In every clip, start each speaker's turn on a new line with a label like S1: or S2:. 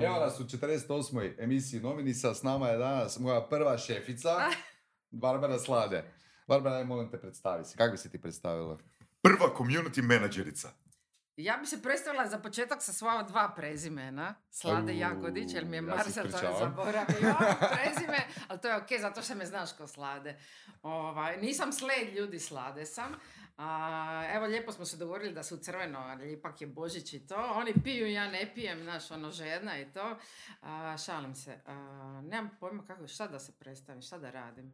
S1: Evo nas u 48. emisiji Novinica, s nama je danas moja prva šefica, Barbara Slade. Barbara, aj molim te predstavi se. Kako bi se ti predstavila?
S2: Prva community menadžerica.
S3: Ja bi se predstavila za početak sa svoja dva prezimena. Slade
S1: Au,
S3: Jagodić, jer mi je
S1: ja
S3: Marsa to
S1: ispričavam.
S3: zaboravio prezime, ali to je ok, zato što me znaš ko Slade. Ovaj, nisam sled ljudi, Slade sam. A, evo, lijepo smo se dogovorili da su crveno, ali ipak je Božić i to. Oni piju, ja ne pijem, znaš, ono, žedna i to. A, šalim se. A, nemam pojma kako, šta da se predstavim, šta da radim.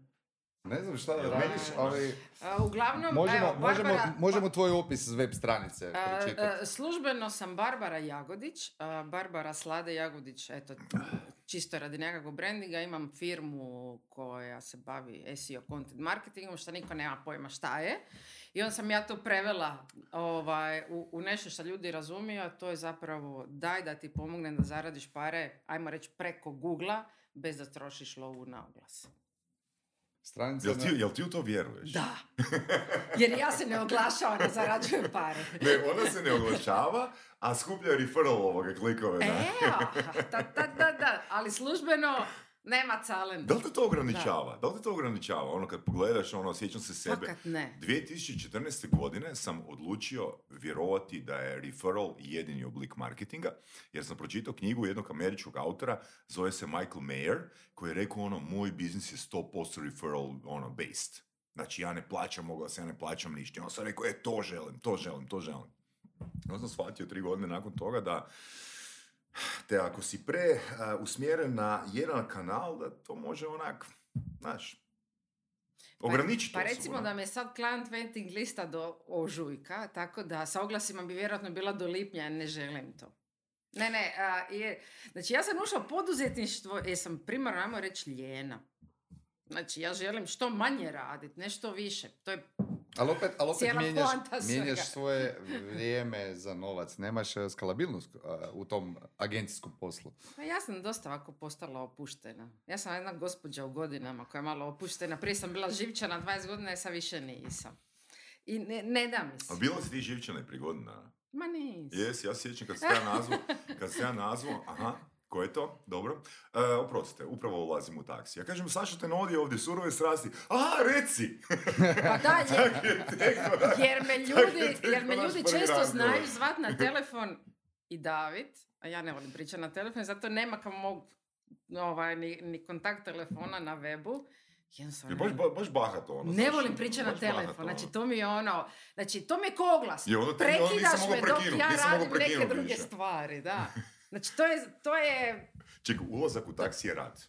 S1: Ne znam šta da radiš, ali
S3: A, uglavnom,
S1: možemo,
S3: evo,
S1: možemo,
S3: Barbara-
S1: možemo tvoj opis s web stranice
S3: A,
S1: pročitati.
S3: a, službeno sam Barbara Jagodić, a, Barbara Slade Jagodić, eto, čisto radi nekakvog brandinga, imam firmu koja se bavi SEO content marketingom, što niko nema pojma šta je. I onda sam ja to prevela ovaj, u, u nešto što ljudi razumiju, a to je zapravo daj da ti pomognem da zaradiš pare, ajmo reći preko Google-a, bez da trošiš lovu na oglas.
S1: Stranica
S2: Jel ti, jel ti u to vjeruješ?
S3: Da, jer ja se ne oglašavam da zarađujem pare.
S2: Ne, ona se ne oglašava, a skuplja referral ovoga klikove. Da.
S3: Evo, da, da, da, da, ali službeno nema calen.
S2: Da li te to ograničava? Da. li te to ograničava? Ono kad pogledaš, ono, sjećam se sebe.
S3: Fakat ne.
S2: 2014. godine sam odlučio vjerovati da je referral jedini oblik marketinga, jer sam pročitao knjigu jednog američkog autora, zove se Michael Mayer, koji je rekao ono, moj biznis je 100% referral ono, based. Znači, ja ne plaćam oglas, ja ne plaćam ništa. On sam rekao, e, to želim, to želim, to želim. Onda sam shvatio tri godine nakon toga da te ako si pre uh, usmjeren na jedan kanal, da to može onak, znaš, ograničiti
S3: Pa, pa recimo da me sad client waiting lista do ožujka, tako da sa oglasima bi vjerojatno bila do lipnja, ne želim to. Ne, ne, a, je, znači ja sam ušla u poduzetništvo jer sam primarno, ajmo reći, lijena. Znači ja želim što manje raditi, nešto više. To je
S1: Ali opet, ali opet mijenjaš, mijenjaš svoje vrijeme za novac. Nemaš eh, skalabilnost eh, u tom agencijskom poslu.
S3: Pa ja sam dosta ovako postala opuštena. Ja sam jedna gospođa u godinama koja je malo opuštena. Prije sam bila živčana 20 godina, a sad više nisam. I ne, ne da mi se.
S2: A bila si ti živčana i prije godina?
S3: Ma nisam.
S2: Jes, ja sjećam kad se ja nazvao, kad se ja nazvao, aha, ko je to? Dobro. E, oprostite, upravo ulazim u taksi. Ja kažem, Saša te nodi ovdje, surove strasti. Aha, reci!
S3: Pa da, jer,
S2: Tak je teko,
S3: jer me ljudi, jer me ljudi često znaju zvat na telefon i David, a ja ne volim pričati na telefon, zato nema kao mog ovaj, ni, ni kontakt telefona na webu. Jednostavno
S2: Je baš, ba- baš bahato ono.
S3: Ne volim pričati na telefon,
S2: ono.
S3: znači to mi je ono, znači to mi je ko oglas.
S2: Je, te- onda nisam
S3: Prekidaš
S2: mogao
S3: me dok ja radim neke druge
S2: više.
S3: stvari, da. Znači to je, to je,
S2: Čekaj, ulazak u taksi je rad.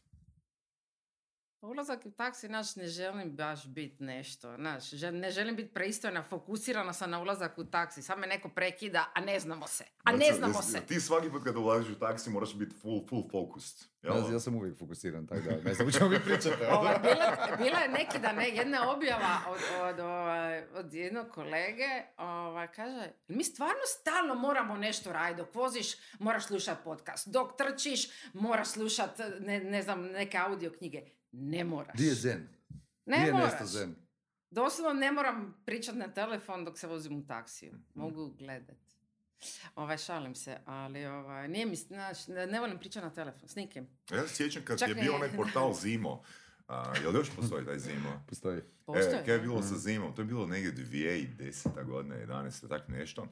S3: Ulazak u taksi, znaš, ne želim baš biti nešto, znaš, ne želim biti pristojna, fokusirana sam na ulazak u taksi, sad me neko prekida, a ne znamo se, a ne
S2: Znači,
S3: znamo se.
S2: Ti svaki put kad ulaziš u taksi moraš biti full, full focused.
S1: Ja, ja sam uvijek fokusiran, tako da ne znam čemu vi pričate.
S3: Bila, bila je neki dan ne, jedna objava od, od, ovaj, od jednog kolege, ovaj, kaže, mi stvarno stalno moramo nešto raditi, dok voziš moraš slušati podcast, dok trčiš moraš slušati, ne, ne znam, neke audio knjige. Ne moraš.
S1: Di je zen?
S3: Ne
S1: Di je
S3: moraš.
S1: Zen?
S3: Doslovno ne moram pričati na telefon dok se vozim u taksiju. Mogu gledat. Ovaj, šalim se, ali ovaj, nije mi, znaš, ne, ne volim pričati na telefon, s nikim.
S2: Ja se sjećam kad
S3: Čak
S2: je
S3: ne-
S2: bio onaj portal Zimo. A, jel još postoji taj Zimo?
S1: Postoji.
S3: Postoji.
S2: E, kaj je bilo sa zimom? To je bilo negdje 2010. godina, 11. tak nešto.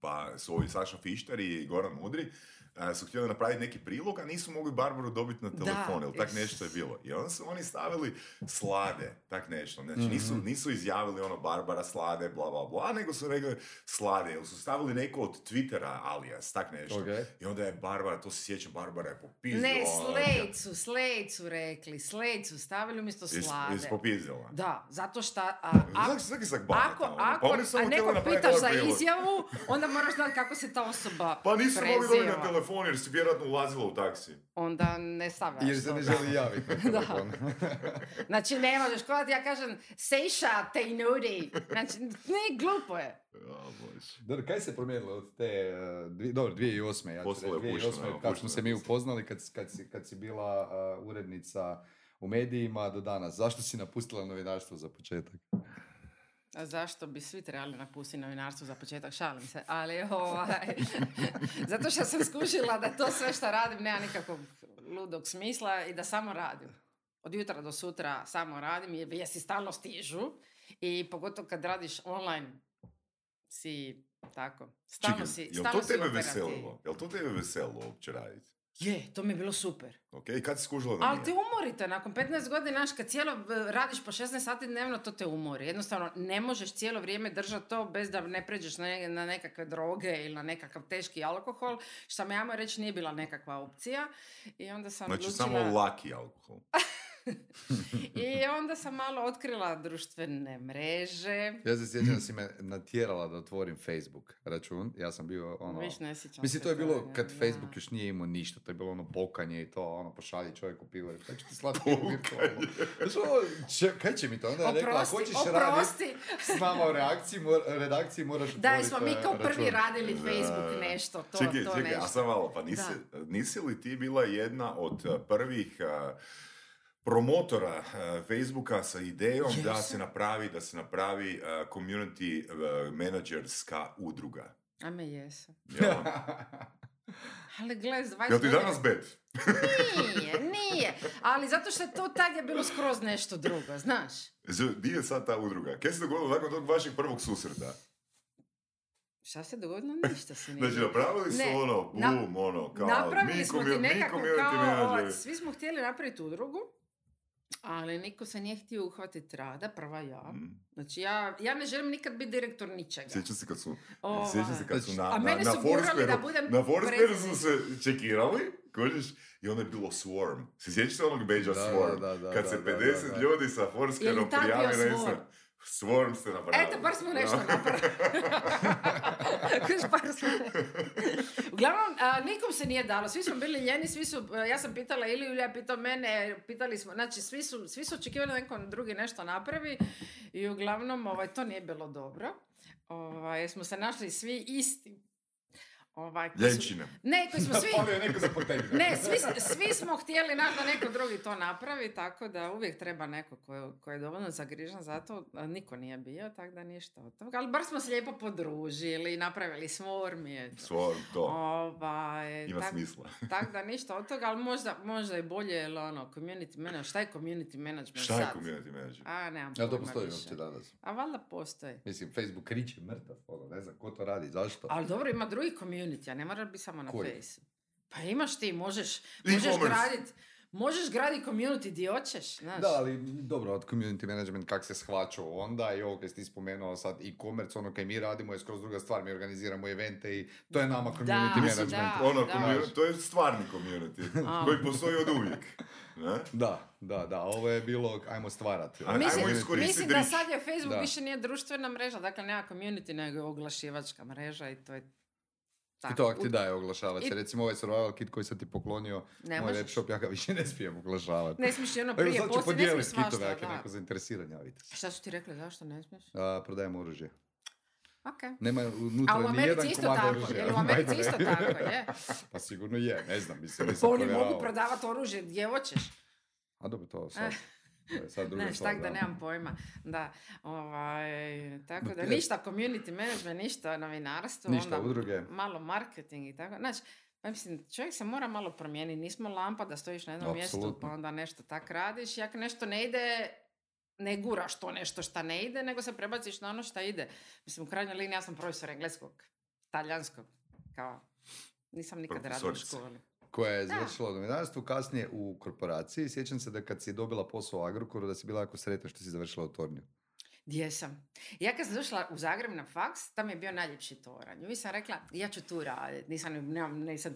S2: Pa su ovi Saša Fišter i Goran Mudri a, su htjeli napraviti neki prilog, a nisu mogli Barbaru dobiti na telefon, ili tak
S3: is.
S2: nešto je bilo. I onda su oni stavili slade, tak nešto. Znači
S1: Mhm.
S2: nisu, nisu izjavili ono Barbara slade, bla, bla, bla, nego su rekli slade, ili su stavili neko od Twittera alias, tak nešto.
S1: Ok.
S2: I onda je Barbara, to se sjećam, Barbara je popizdila.
S3: Ne,
S2: ono,
S3: slejt su, rekli, su stavili umjesto
S2: Jes-
S3: slade.
S2: jes popizdila?
S3: Da, zato što... A,
S2: Zak-
S3: ako,
S2: je sak
S3: ako,
S2: ono.
S3: ako
S2: Pa
S3: a
S2: napraviti
S3: pitaš
S2: dobar
S3: za izjavu, onda moraš znati kako se ta osoba
S2: Pa nisu mogli dobiti na
S3: preziva.
S2: Telefon jer si vjerojatno ulazila u taksi.
S3: Onda ne stavljaš
S1: Jer se ne
S3: da.
S1: želi javiti na telefon.
S3: Znači, ne možeš, kao da ja kažem, Sejša, te nudi. Znači, ne, glupo je.
S2: Ja.
S1: Dobro, kaj se promijenilo od te, eh, dvi, dobro, 2008. Ja ću
S2: Postalo je
S1: reći, 2008.
S2: pušteno,
S1: kad smo se mi upoznali, kad, kad, si, kad si bila eh, urednica u medijima do danas. Zašto si napustila novinarstvo za početak?
S3: Zašto bi svi trebali napustiti novinarstvo za početak? Šalim se. Ali ovaj, zato što sam skušila da to sve što radim nema nikakvog ludog smisla i da samo radim. Od jutra do sutra samo radim jer vijesti stalno stižu i pogotovo kad radiš online si tako. Stalno
S2: Čekaj,
S3: si,
S2: jel
S3: stalno
S2: to
S3: si
S2: tebe
S3: operativ.
S2: veselilo? Jel to tebe veselilo uopće raditi?
S3: Je, to mi je bilo super.
S2: Ok, i kad si skužila da
S3: Ali
S2: nije?
S3: te umorite, nakon 15 godina, znaš, kad cijelo radiš po 16 sati dnevno, to te umori. Jednostavno, ne možeš cijelo vrijeme držati to bez da ne pređeš na, na nekakve droge ili na nekakav teški alkohol, što mi ajmo reći nije bila nekakva opcija. I onda sam
S2: Znači
S3: odlučila...
S2: samo laki alkohol.
S3: I onda sam malo otkrila društvene mreže.
S1: Ja se sjećam da si me natjerala da otvorim Facebook račun. Ja sam bio ono...
S3: Viš, ne sjećam
S1: Mislim, to je bilo
S3: toga,
S1: kad
S3: da.
S1: Facebook još nije imao ništa, to je bilo ono pokanje i to, ono, pošalji čovjeku pivo, i šta ću ti slati pivo virtualno? Kaj će mi to? Onda je rekla, ako hoćeš raditi s nama u reakciji, mor, redakciji, moraš
S3: Da,
S1: otvoriti,
S3: smo mi
S1: e,
S3: kao prvi
S1: račun.
S3: radili
S2: Da,
S3: Facebook
S2: da.
S3: nešto, to,
S2: čekaj,
S3: to
S2: čekaj,
S3: nešto.
S2: a sam malo, pa nisi, nisi li ti bila jedna od prvih uh, promotora uh, Facebooka sa idejom da
S3: Jesam.
S2: se napravi, da se napravi uh, community uh, managerska udruga?
S3: A me jesam.
S2: Jel?
S3: Ali gle, 20
S2: Jel ti danas bet?
S3: Nije, nije. Ali zato što je to tad je bilo skroz nešto drugo, znaš.
S2: Di je sad ta udruga? Kaj se dogodilo nakon tog vašeg prvog susreta?
S3: Šta se dogodilo? Ništa se nije.
S2: Znači, napravili su
S3: Ne,
S2: ono, boom, ono, kao,
S3: Napravili
S2: mi,
S3: smo ti nekako kao, svi smo htjeli napraviti udrugu, ali niko se nije htio uhvatiti rada, prva ja.
S2: Mm.
S3: Znači ja, ja ne želim nikad biti direktor ničega.
S2: Sjećam se kad su, sjećam se kad su na,
S3: A
S2: na,
S3: mene
S2: na
S3: su gurali da
S2: Foursquareu-
S3: budem
S2: na Foursquareu su se čekirali, kužiš, i onda je bilo Swarm. Se sjećaš se onog beđa
S1: Da,
S2: Swarm?
S1: da, da,
S2: kad
S1: da,
S2: se
S1: da,
S2: 50
S1: da, da.
S2: ljudi sa
S3: Je
S2: Foursquareom
S3: li tad bio
S2: prijavi na
S3: Swarm?
S2: Instagram. Swarm ste napravili.
S3: Eto, bar smo nešto napravili. Kužiš, bar smo... Uglavnom, a, nikom se nije dalo. Svi smo bili ljeni, svi su... a, Ja sam pitala ili Ilija pitao mene, pitali smo... Znači, svi su, svi su očekivali da neko drugi nešto napravi i uglavnom, ovaj, to nije bilo dobro. Ovaj, smo se našli svi isti. Ovaj, koji su-
S2: Ljenčine.
S3: Ne, koji smo svi...
S1: Je.
S3: Ne, svi, svi smo htjeli da neko drugi to napravi, tako da uvijek treba neko ko je, ko je dovoljno zagrižan za to. Niko nije bio, tako da ništa od toga. Ali bar smo se lijepo podružili, napravili swarm i eto.
S2: Swarm, to.
S3: Ovaj,
S2: Ima
S3: tak-
S2: smisla.
S3: Tako da ništa od toga, ali možda, možda i bolje, jer ono, community management, šta je community management
S2: Šta je
S3: sad?
S2: community manager?
S3: A, nemam
S1: Jel to postoji
S3: više.
S1: uopće danas?
S3: A valjda postoji.
S1: Mislim, Facebook kriče mrtav, ono, ne znam ko to radi, zašto?
S3: Ali dobro, ima drugi community, a ne mora biti samo na
S1: Koji?
S3: Face. Pa imaš ti, možeš, možeš graditi Možeš graditi community di hoćeš, znaš.
S1: Da, ali dobro, od community management kak se shvaćao onda i ovo kaj si ti spomenuo sad e-commerce, ono kaj mi radimo je skroz druga stvar, mi organiziramo evente i to je nama community
S3: Da,
S1: management.
S3: da.
S2: Ono,
S3: da.
S2: community, to je stvarni community,
S3: A.
S2: koji postoji od uvijek. Ne?
S1: Da, da, da, ovo je bilo, ajmo stvarati.
S2: Ajmo
S3: Mislim,
S2: iskoristiti
S3: mislim da sad je Facebook
S1: Da.
S3: više nije društvena mreža, dakle nema community, nego je oglašivačka mreža i to je.
S1: I to ak ti daje oglašavati.
S3: I-
S1: Recimo ovaj survival kit koji sam ti poklonio,
S3: Ne
S1: moj web shop, ja ga više ne smijem oglašavati.
S3: Ne smiješ ni ono prije, poslije, ne smiješ
S1: podijeliti kitove,
S3: svašta,
S1: ako je neko zainteresiran, javite se.
S3: Šta su ti rekli, zašto ne smiješ?
S1: A, prodajem oružje.
S3: Ok.
S1: Nema
S3: A
S1: unutra
S3: u
S1: ni
S3: Americi
S1: jedan
S3: isto
S1: komad
S3: tako,
S1: oružja.
S3: jel u Americi isto tako, je?
S1: Pa sigurno je, ne znam, mislim,
S3: Pa
S1: nisam
S3: oni mogu prodavati oružje gdje hoćeš.
S1: A dobro, to sad,
S3: Eh.
S1: Sad druga
S3: tak da nemam pojma. Da, ovaj, tako da ništa community management, ništa novinarstvo,
S1: Ništa,
S3: onda
S1: udruge.
S3: malo marketing i tako. Znači, pa mislim, čovjek se mora malo promijeniti. Nismo lampa da stojiš na jednom mjestu
S1: Apsolutno.
S3: pa onda nešto tak radiš. I ako nešto ne ide, ne guraš to nešto šta ne ide, nego se prebaciš na ono šta ide. Mislim, u krajnjoj liniji ja sam profesor engleskog, talijanskog, kao, nisam nikad radila u školi.
S1: Koja je završila novinarstvo, kasnije u korporaciji. Sjećam se da kad si dobila posao u Agrokoru, da si bila jako sretna što si završila u Tornju.
S3: Gdje sam? Ja kad sam došla u Zagreb na faks, tam je bio najljepši toranj. I sam rekla, ja ću tu raditi. Nisam, nemam, nisam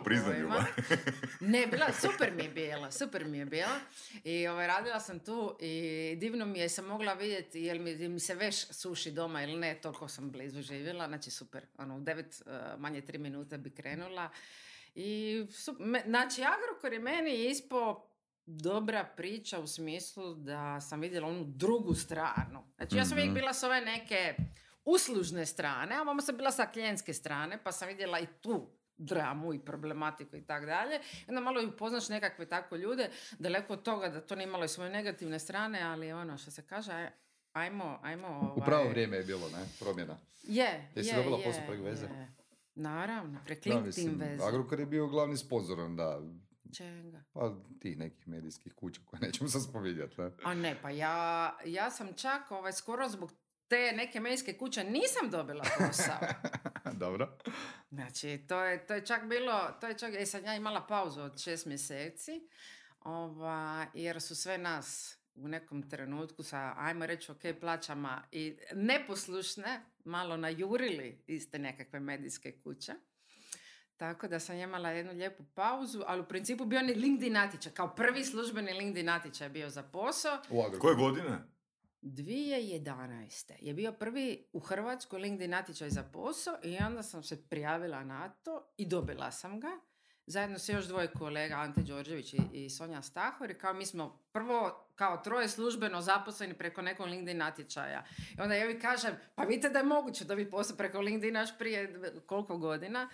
S2: u
S3: pojma.
S2: ba?
S3: Ne, bila, super mi je bila, super mi je bila. I ovaj, radila sam tu i divno mi je sam mogla vidjeti jel mi, jel mi se veš suši doma ili ne, toliko sam blizu živjela, znači super. Ono, u devet, eh, manje tri minute bi krenula. I, su, me, znači, Agrokor je meni ispo dobra priča u smislu da sam vidjela onu drugu stranu. Znači, ja sam uvijek
S1: Mhm.
S3: bila s ove neke uslužne strane, a vamo sam bila sa klijenske strane, pa sam vidjela i tu dramu i problematiku i tako dalje. I onda malo i upoznaš nekakve tako ljude, daleko od toga da to nije imalo i svoje negativne strane, ali ono što se kaže, ajmo, ajmo...
S1: U pravo
S3: ovaj,
S1: vrijeme je bilo, ne? Promjena.
S3: Je,
S1: Jesi
S3: je,
S1: dobila
S3: je,
S1: posao preko veze?
S3: je. Naravno, prek
S1: Da,
S3: LinkedIn
S1: mislim,
S3: veze.
S1: Agrokor je bio glavni sponzor onda,
S3: Čega?
S1: pa tih nekih medijskih kuća koje nećemo sad spominjati, ne?
S3: A ne, pa ja, ja sam čak ovaj, skoro zbog te neke medijske kuće nisam dobila posao.
S1: Dobro.
S3: Znači, to je, to je čak bilo, to je čak, e sad ja imala pauzu od šest mjeseci, ova, jer su sve nas u nekom trenutku sa, ajmo reći, ok, plaćama i neposlušne, malo najurili iz te nekakve medijske kuće. Tako da sam imala jednu lijepu pauzu, ali u principu bio ni LinkedIn natječaj. Kao prvi službeni LinkedIn natječaj je bio za posao.
S1: U.
S2: Koje godine?
S3: 2011. je bio prvi u Hrvatskoj LinkedIn natječaj za posao i onda sam se prijavila na to i dobila sam ga. Zajedno sa još dvoje kolega, Ante Đorđević i, i Sonja Stahor. I kao mi smo prvo kao troje službeno zaposleni preko nekog LinkedIn natječaja. I onda ja vi kažem, pa vidite da je moguće da bi posao preko LinkedIn još prije koliko godina.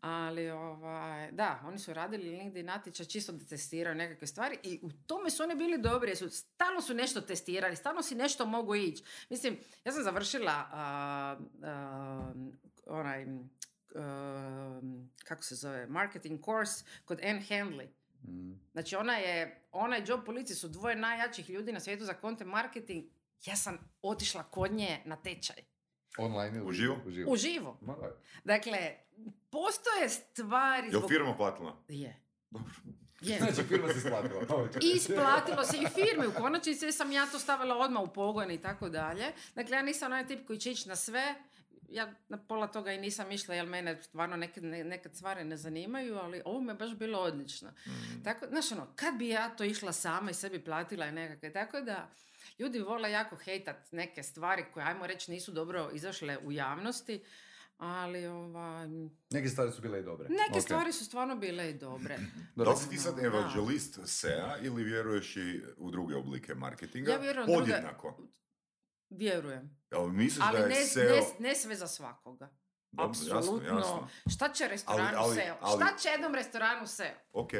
S3: Ali ovaj, da, oni su radili LinkedIn natječaj čisto da testiraju nekakve stvari i u tome su oni bili dobri, su, stalno su nešto testirali, stalno si nešto mogu ići. Mislim, ja sam završila a, a, onaj, kako se zove, marketing course kod Anne Handley.
S1: Mm.
S3: Znači ona je, ona i Job Polici su dvoje najjačih ljudi na svijetu za content marketing. Ja sam otišla kod nje na tečaj.
S1: Online ili?
S2: Uživo?
S1: Uživo.
S3: Uživo. Dakle, postoje stvari...
S2: Jel
S3: zbog-
S2: firma platila?
S3: Je.
S2: Dobro.
S3: Je.
S1: Znači, firma se isplatila.
S3: isplatilo se i firmi, u konačnici sam ja to stavila odmah u pogon i tako dalje. Dakle, ja nisam onaj tip koji će ići na sve, ja na pola toga i nisam išla, jer mene stvarno nekad, ne- nekad stvari ne zanimaju, ali ovo me baš bilo odlično.
S2: Mm.
S3: Tako, znaš ono, kad bi ja to išla sama i sebi platila i nekakve, tako da ljudi vole jako hejtat neke stvari koje, ajmo reći, nisu dobro izašle u javnosti, ali ovaj,
S1: Neke stvari su bile i dobre.
S3: neke
S1: Ok.
S3: stvari su stvarno bile i dobre.
S2: Da li si ti sad evangelist SEA ili vjeruješ i u druge oblike marketinga?
S3: Ja vjerujem u druge-
S2: Podjednako.
S3: Vjerujem.
S2: Jel misliš
S3: Ali
S2: da je
S3: ne,
S2: SEO...
S3: ne, ne sve za svakoga.
S2: Dobro, jasno,
S3: Apsolutno.
S2: jasno.
S3: Šta će restoranu
S2: Ali- ali-
S3: SEO?
S2: ali-
S3: Šta će jednom restoranu SEO?
S2: Ok,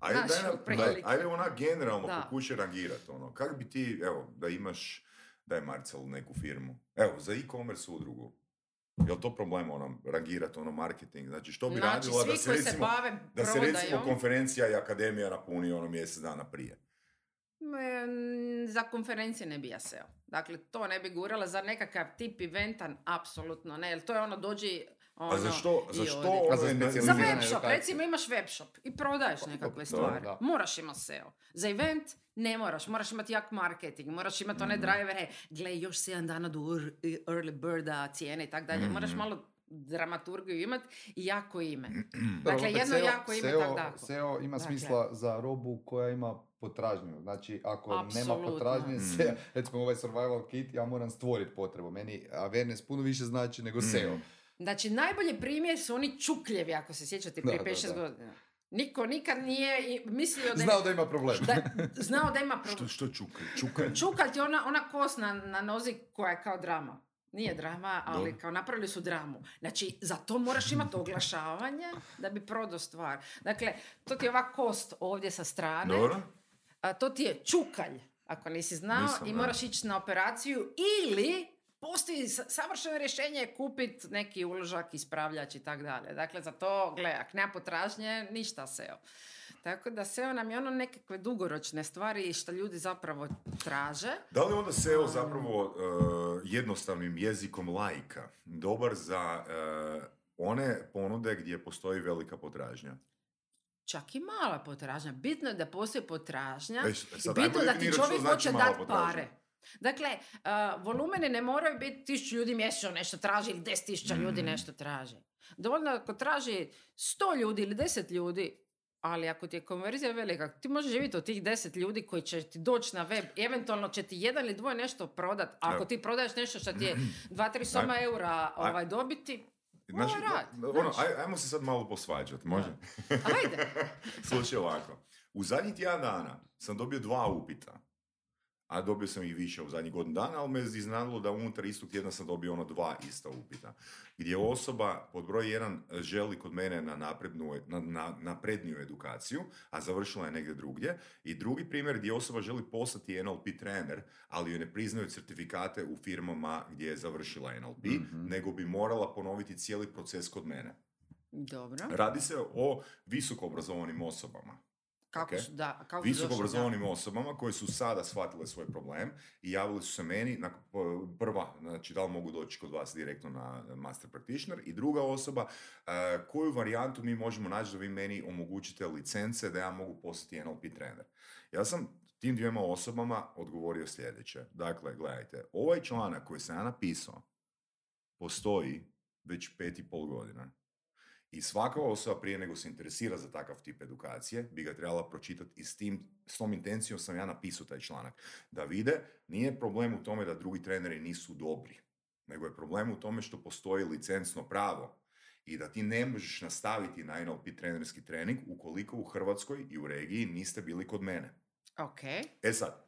S2: ajde,
S3: Znaš,
S2: daj daj- ajde ona generalno
S3: Da.
S2: pokušaj rangirati. Ono. Kako bi ti, evo, da imaš, daj Marcel neku firmu, evo, za e-commerce udrugu, je li to problem ono, rangirati ono marketing? Znači, što bi
S3: Znači,
S2: radila da se
S3: koji se
S2: recimo,
S3: bave
S2: da se recimo konferencija i akademija napuni ono mjesec dana prije?
S3: mm, za konferencije ne bi ja SEO. Dakle, to ne bi gurala za nekakav tip eventan, apsolutno ne. Jer to je ono, dođi ono,
S2: A za što, za što ono
S1: A za
S3: Za
S1: specijalizirane
S3: web shop,
S1: edukacije.
S3: recimo imaš web shop i prodaješ nekakve
S1: dobro,
S3: stvari.
S1: da.
S3: Moraš imati SEO. Za event ne moraš, moraš imati jak marketing, moraš imati one drivere, gle još 7 dana do early birda, cijene i tako dalje. Moraš
S2: Mhm.
S3: malo dramaturgiju imati i jako ime. Dakle, jedno
S1: SEO
S3: jako ime,
S1: SEO,
S3: tak tako.
S1: SEO ima
S3: Dakle.
S1: smisla za robu koja ima potražnju. Znači, ako nema
S3: Apsolutno.
S1: potražnje,
S2: Mm.
S1: SEO, recimo ovaj survival kit, ja moram stvoriti potrebu. Meni awareness puno više znači nego SEO.
S2: Mm.
S3: Znači, najbolji primjer su oni čukljevi, ako se sjećate, prije
S1: da,
S3: 5-6
S1: da.
S3: godina. Niko nikad nije i mislio da,
S1: Znao da ima problem.
S3: da znao da ima
S2: Što,
S3: problem.
S2: što čukaj? Čukaj.
S3: Čukalj ti je ona, ona kost na, na nozi koja je kao drama. Nije drama, ali
S2: Dobro.
S3: kao napravili su dramu. Znači, za to moraš imati oglašavanje da bi prodao stvar. Dakle, to ti je ova kost ovdje sa strane.
S2: Dobro?
S3: A to ti je čukalj, ako nisi znao,
S2: Nisam,
S3: i moraš ići na operaciju ili postoji sa- savršeno rješenje je kupiti neki uložak, ispravljač i tako dalje. Dakle, za to, gle, ako nema potražnje, ništa SEO. Tako da SEO nam je ono nekakve dugoročne stvari što ljudi zapravo traže.
S2: Da li onda SEO zapravo uh, jednostavnim jezikom lajka dobar za uh, one ponude gdje postoji velika potražnja?
S3: Čak i mala potražnja. Bitno je da postoji potražnja
S2: E,
S3: bitno da ti čovjek
S2: znači
S3: hoće dati pare. Dakle, uh, volumene ne moraju biti tisuću ljudi mjesečno nešto traži ili deset tisuća ljudi
S2: Mm.
S3: nešto traži. Dovoljno ako traži sto ljudi ili deset ljudi, ali ako ti je konverzija velika, ti možeš živjeti od tih deset ljudi koji će ti doći na web, eventualno će ti jedan ili dvoje nešto prodat, a ako ti prodaješ nešto što ti je dva, tri soma eura
S2: aj-
S3: ovaj, dobiti, Je rad,
S2: ono,
S3: znaš.
S2: aj, ajmo se sad malo posvađati, može?
S3: ajde.
S2: Slušaj ovako. U zadnjih tjedan dana sam dobio dva upita. A dobio sam ih više u zadnjih godinu dana, ali me iznadilo da unutar istog tjedna sam dobio ono dva ista upita. Gdje osoba pod broj jedan želi kod mene na, naprednu, na, na napredniju edukaciju, a završila je negdje drugdje. I drugi primjer gdje osoba želi postati NLP trener, ali joj ne priznaju certifikate u firmama gdje je završila NLP,
S1: Mhm.
S2: nego bi morala ponoviti cijeli proces kod mene.
S3: Dobro.
S2: Radi se o visoko obrazovanim osobama.
S3: Kako
S2: ok.
S3: su, da, kako
S2: Visoko obrazovanim osobama koje su sada shvatile svoj problem i javili su se meni, na, prva, znači da li mogu doći kod vas direktno na Master Practitioner i druga osoba, e, koju varijantu mi možemo naći da vi meni omogućite licence da ja mogu postati NLP trener. Ja sam tim dvijema osobama odgovorio sljedeće. Dakle, gledajte, ovaj članak koji sam ja napisao postoji već pet i pol godina. I svaka osoba prije nego se interesira za takav tip edukacije bi ga trebala pročitati i s, tim, s tom intencijom sam ja napisao taj članak. Da vide, nije problem u tome da drugi treneri nisu dobri, nego je problem u tome što postoji licencno pravo i da ti ne možeš nastaviti na NLP trenerski trening ukoliko u Hrvatskoj i u regiji niste bili kod mene.
S3: Ok.
S2: E sad,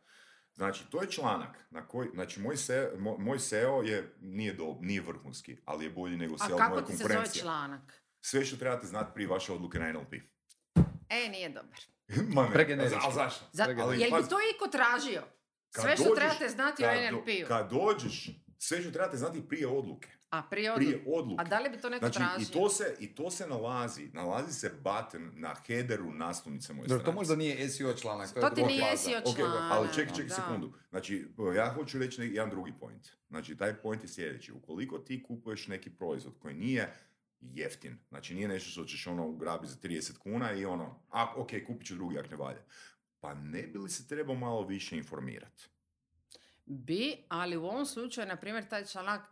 S2: znači to je članak na koji, znači moj, se, mo- moj SEO je, nije, do, nije vrhunski, ali je bolji nego
S3: A
S2: SEO
S3: kako
S2: moje
S3: ti se zove
S2: konkurencije.
S3: članak?
S2: Sve što trebate znati prije vaše odluke na NLP.
S3: E, nije dobar.
S2: Ma ne,
S1: Pregenerički.
S2: a zašto?
S3: Za,
S1: Ali,
S3: jel bi to iko tražio?
S2: kad
S3: Sve što
S2: dođeš-
S3: trebate znati
S2: kad
S3: o NLP-u.
S2: Kad dođeš, sve što trebate znati prije odluke.
S3: A prije, odlu-
S2: Prije odluke.
S3: A da li bi to neko
S2: Znači,
S3: tražio?
S2: i to, se, i to se nalazi, nalazi se button na headeru naslovnice moje
S1: Dobro, to možda nije SEO članak.
S3: To
S1: je
S3: ti nije
S1: faza.
S3: SEO članak.
S2: ali čekaj, čekaj sekundu. Znači, ja hoću reći neki- jedan drugi point. Znači, taj point je sljedeći. Ukoliko ti kupuješ neki proizvod koji nije jeftin, znači nije nešto što ćeš ono ugrabiti za 30 kuna i ono, a ok, kupit ću drugi ako ne valja. Pa ne bi li se trebao malo više informirati?
S3: Bi, ali u ovom slučaju, na primjer, taj članak,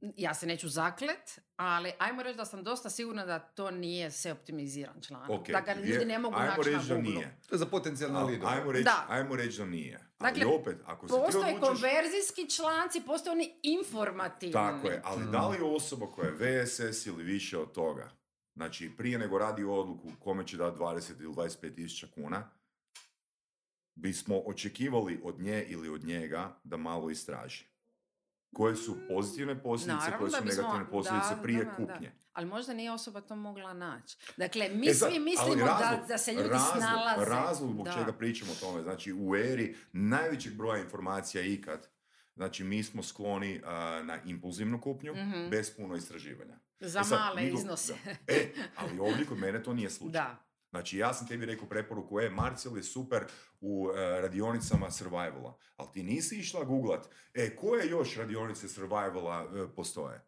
S3: ja se neću zaklet, ali ajmo reći da sam dosta sigurna da to nije se optimiziran članak.
S2: Ok,
S3: da ga ljudi ne mogu
S2: ajmo
S3: naći na
S2: da
S3: Google.
S2: nije.
S1: To je za potencijalne
S2: Ali,
S1: lidove.
S2: ajmo reći,
S3: Da.
S2: ajmo reći da nije.
S3: Dakle,
S2: ali opet, ako se ti
S3: Postoje
S2: odlučiš...
S3: konverzijski članci, postoje oni informativni.
S2: Tako je, ali
S1: Mm.
S2: da li osoba koja je VSS ili više od toga, znači prije nego radi odluku kome će dati 20 ili 25 tisuća kuna, bismo očekivali od nje ili od njega da malo istraži. Koje su pozitivne posljedice,
S3: Naravno
S2: koje
S3: da
S2: su negativne posljedice
S3: da,
S2: prije
S3: da, da.
S2: kupnje.
S3: Ali možda nije osoba to mogla naći. Dakle, mi
S2: E sad,
S3: svi mislimo da,
S2: razlog-
S3: da se ljudi
S2: razlog,
S3: snalaze.
S2: Razlog zbog
S3: Da.
S2: čega pričamo o tome, znači u eri najvećeg broja informacija ikad, znači mi smo skloni a, na impulzivnu kupnju
S3: Mhm.
S2: bez puno istraživanja.
S3: Za
S2: E sad,
S3: male iznose.
S2: da. E, ali ovdje kod mene to nije slučaj.
S3: Da.
S2: Znači, ja sam tebi rekao preporuku, e, Marcel je super u e, radionicama survivala, ali ti nisi išla googlat, e, koje još radionice survivala e, postoje?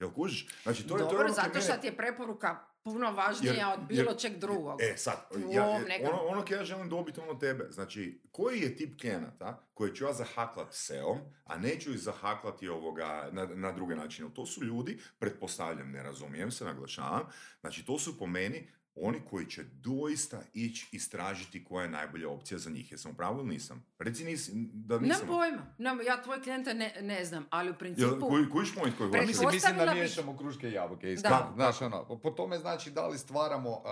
S2: Jel kužiš? Znači, to je, to je
S3: Dobro,
S2: ono
S3: zato što ti je preporuka puno važnija
S2: Jer-
S3: od bilo
S2: jer-
S3: čeg drugog.
S2: E, sad, ja, e,
S3: nekom-
S2: ono, ono ja želim dobiti ono tebe, znači, koji je tip klijenata koje ću ja zahaklat SEO, a neću ih zahaklati ovoga na, na druge načine. To su ljudi, pretpostavljam, ne razumijem se, naglašavam, znači to su po meni oni koji će doista ići istražiti koja je najbolja opcija za njih. Jesam u pravu ili nisam? Reci nisi, da nisam.
S3: Nemam pojma. Nemam, ja tvoje klijente ne, ne znam, ali u
S2: Jel,
S3: principu...
S2: koji, koji point koji hoćeš?
S1: Mislim, mislim da miješamo kruške i jabuke.
S3: Da.
S1: iskreno. Znaš, ono, po tome znači da li stvaramo uh,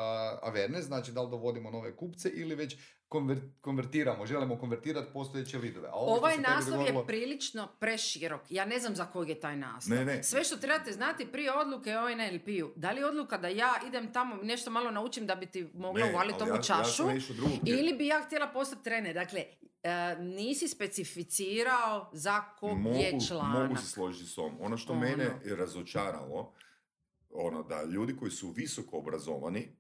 S1: awareness, znači da li dovodimo nove kupce ili već konver- konvertiramo, želimo konvertirati postojeće lidove. A ovo
S3: Ovaj naslov je
S1: dogodilo-
S3: prilično preširok. Ja ne znam za kojeg je taj naslov.
S2: Ne, ne.
S3: Sve što trebate znati prije odluke o NLP-u. Da li je odluka da ja idem tamo nešto malo naučim da bi ti mogla uvaliti
S2: ali
S3: ovu
S2: ja-
S3: čašu?
S2: Ja
S3: ili bi ja htjela postati trener? Dakle, e, nisi specificirao za kog
S2: mogu,
S3: je članak.
S2: mogu se složiti s tom. Ono što
S3: Ono.
S2: mene je razočaralo, ono da ljudi koji su visoko obrazovani,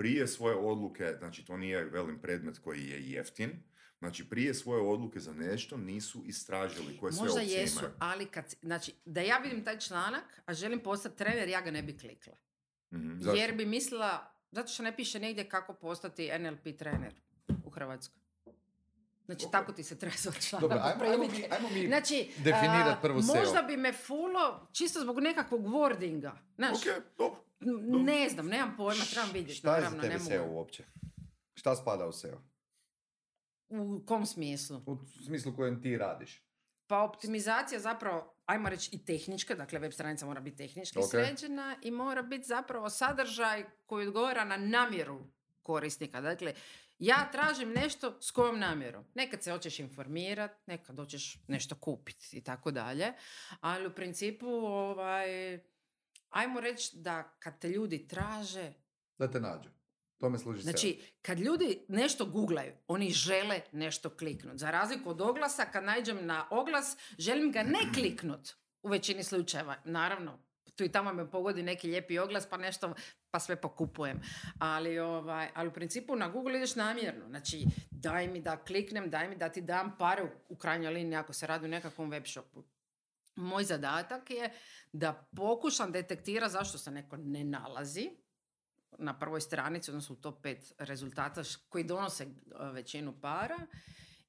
S2: prije svoje odluke, znači to nije velim predmet koji je jeftin, znači prije svoje odluke za nešto nisu istražili koje sve
S3: Možda
S2: opcije
S3: jesu,
S2: imaju.
S3: ali kad, znači, da ja vidim taj članak, a želim postati trener, ja ga ne bi klikla.
S2: Mhm, zašto?
S3: Jer bi mislila, zato što ne piše negdje kako postati NLP trener u Hrvatskoj. Znači,
S2: Ok.
S3: tako ti se treba zvati članak.
S1: Dobro, ajmo, ajmo mi, ajmo mi
S3: Znači,
S1: definirat
S3: a,
S1: prvo SEO.
S3: Možda bi me fulo, čisto zbog nekakvog wordinga. Znaš,
S2: Ok, dobro.
S3: Ne znam, nemam pojma, trebam vidjeti.
S1: Šta je za tebe
S3: ne
S1: SEO
S3: mogu.
S1: uopće? Šta spada u SEO?
S3: U kom smislu?
S1: U smislu kojem ti radiš.
S3: Pa optimizacija zapravo, ajmo reći i tehnička, dakle web stranica mora biti tehnički
S1: Ok.
S3: sređena i mora biti zapravo sadržaj koji odgovara na namjeru korisnika. Dakle, Ja tražim nešto s kojom namjerom. Nekad se hoćeš informirati, nekad hoćeš nešto kupiti i tako dalje. Ali u principu, ovaj, ajmo reći da kad te ljudi traže,
S1: Da te nađu. To me služi.
S3: Znači, kad ljudi nešto googlaju, oni žele nešto kliknut. Za razliku od oglasa, kad nađem na oglas, želim ga ne kliknut u većini slučajeva. Naravno, tu i tamo me pogodi neki lijepi oglas, pa nešto, pa sve pokupujem. Ali, ovaj, ali u principu na Google ideš namjerno. Znači, daj mi da kliknem, daj mi da ti dam pare u, u krajnjoj liniji ako se radi o nekakvom web shopu. Moj zadatak je da pokušam detektirati zašto se neko ne nalazi, na prvoj stranici, odnosno u top 5 rezultata koji donose e, većinu para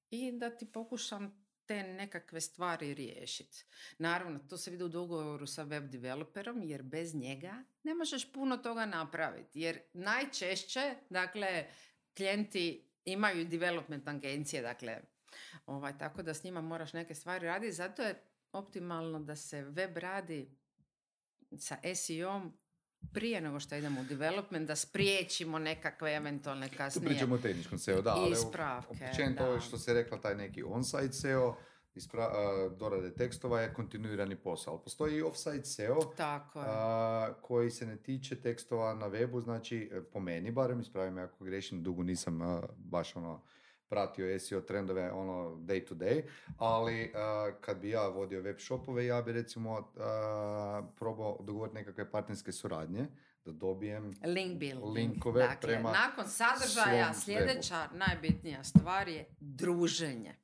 S3: i da ti pokušam te nekakve stvari riješiti. Naravno, to se vidi u dogovoru sa web developerom, jer bez njega ne možeš puno toga napraviti. Jer najčešće, dakle, klijenti imaju development agencije, dakle, ovaj, tako da s njima moraš neke stvari raditi. Zato je optimalno da se web radi sa SEO-om prije nego što idemo u development, da spriječimo nekakve eventualne
S1: Tu
S3: kasnije.
S1: pričamo o tehničkom SEO, da, ali općenito ovo
S3: da.
S1: što se rekla, taj neki on-site SEO, ispra, a, dorade tekstova je kontinuirani posao. Ali postoji i off-site SEO,
S3: Tako je.
S1: a, koji se ne tiče tekstova na webu, znači po meni barem, ispravim ako grešim, dugo nisam baš ono pratio SEO trendove ono day to day, ali a, kad bi ja vodio web shopove, ja bi recimo a, probao dogovoriti nekakve partnerske suradnje, da dobijem
S3: Link building.
S1: linkove
S3: dakle,
S1: prema
S3: nakon sadržaja sljedeća najbitnija stvar je druženje.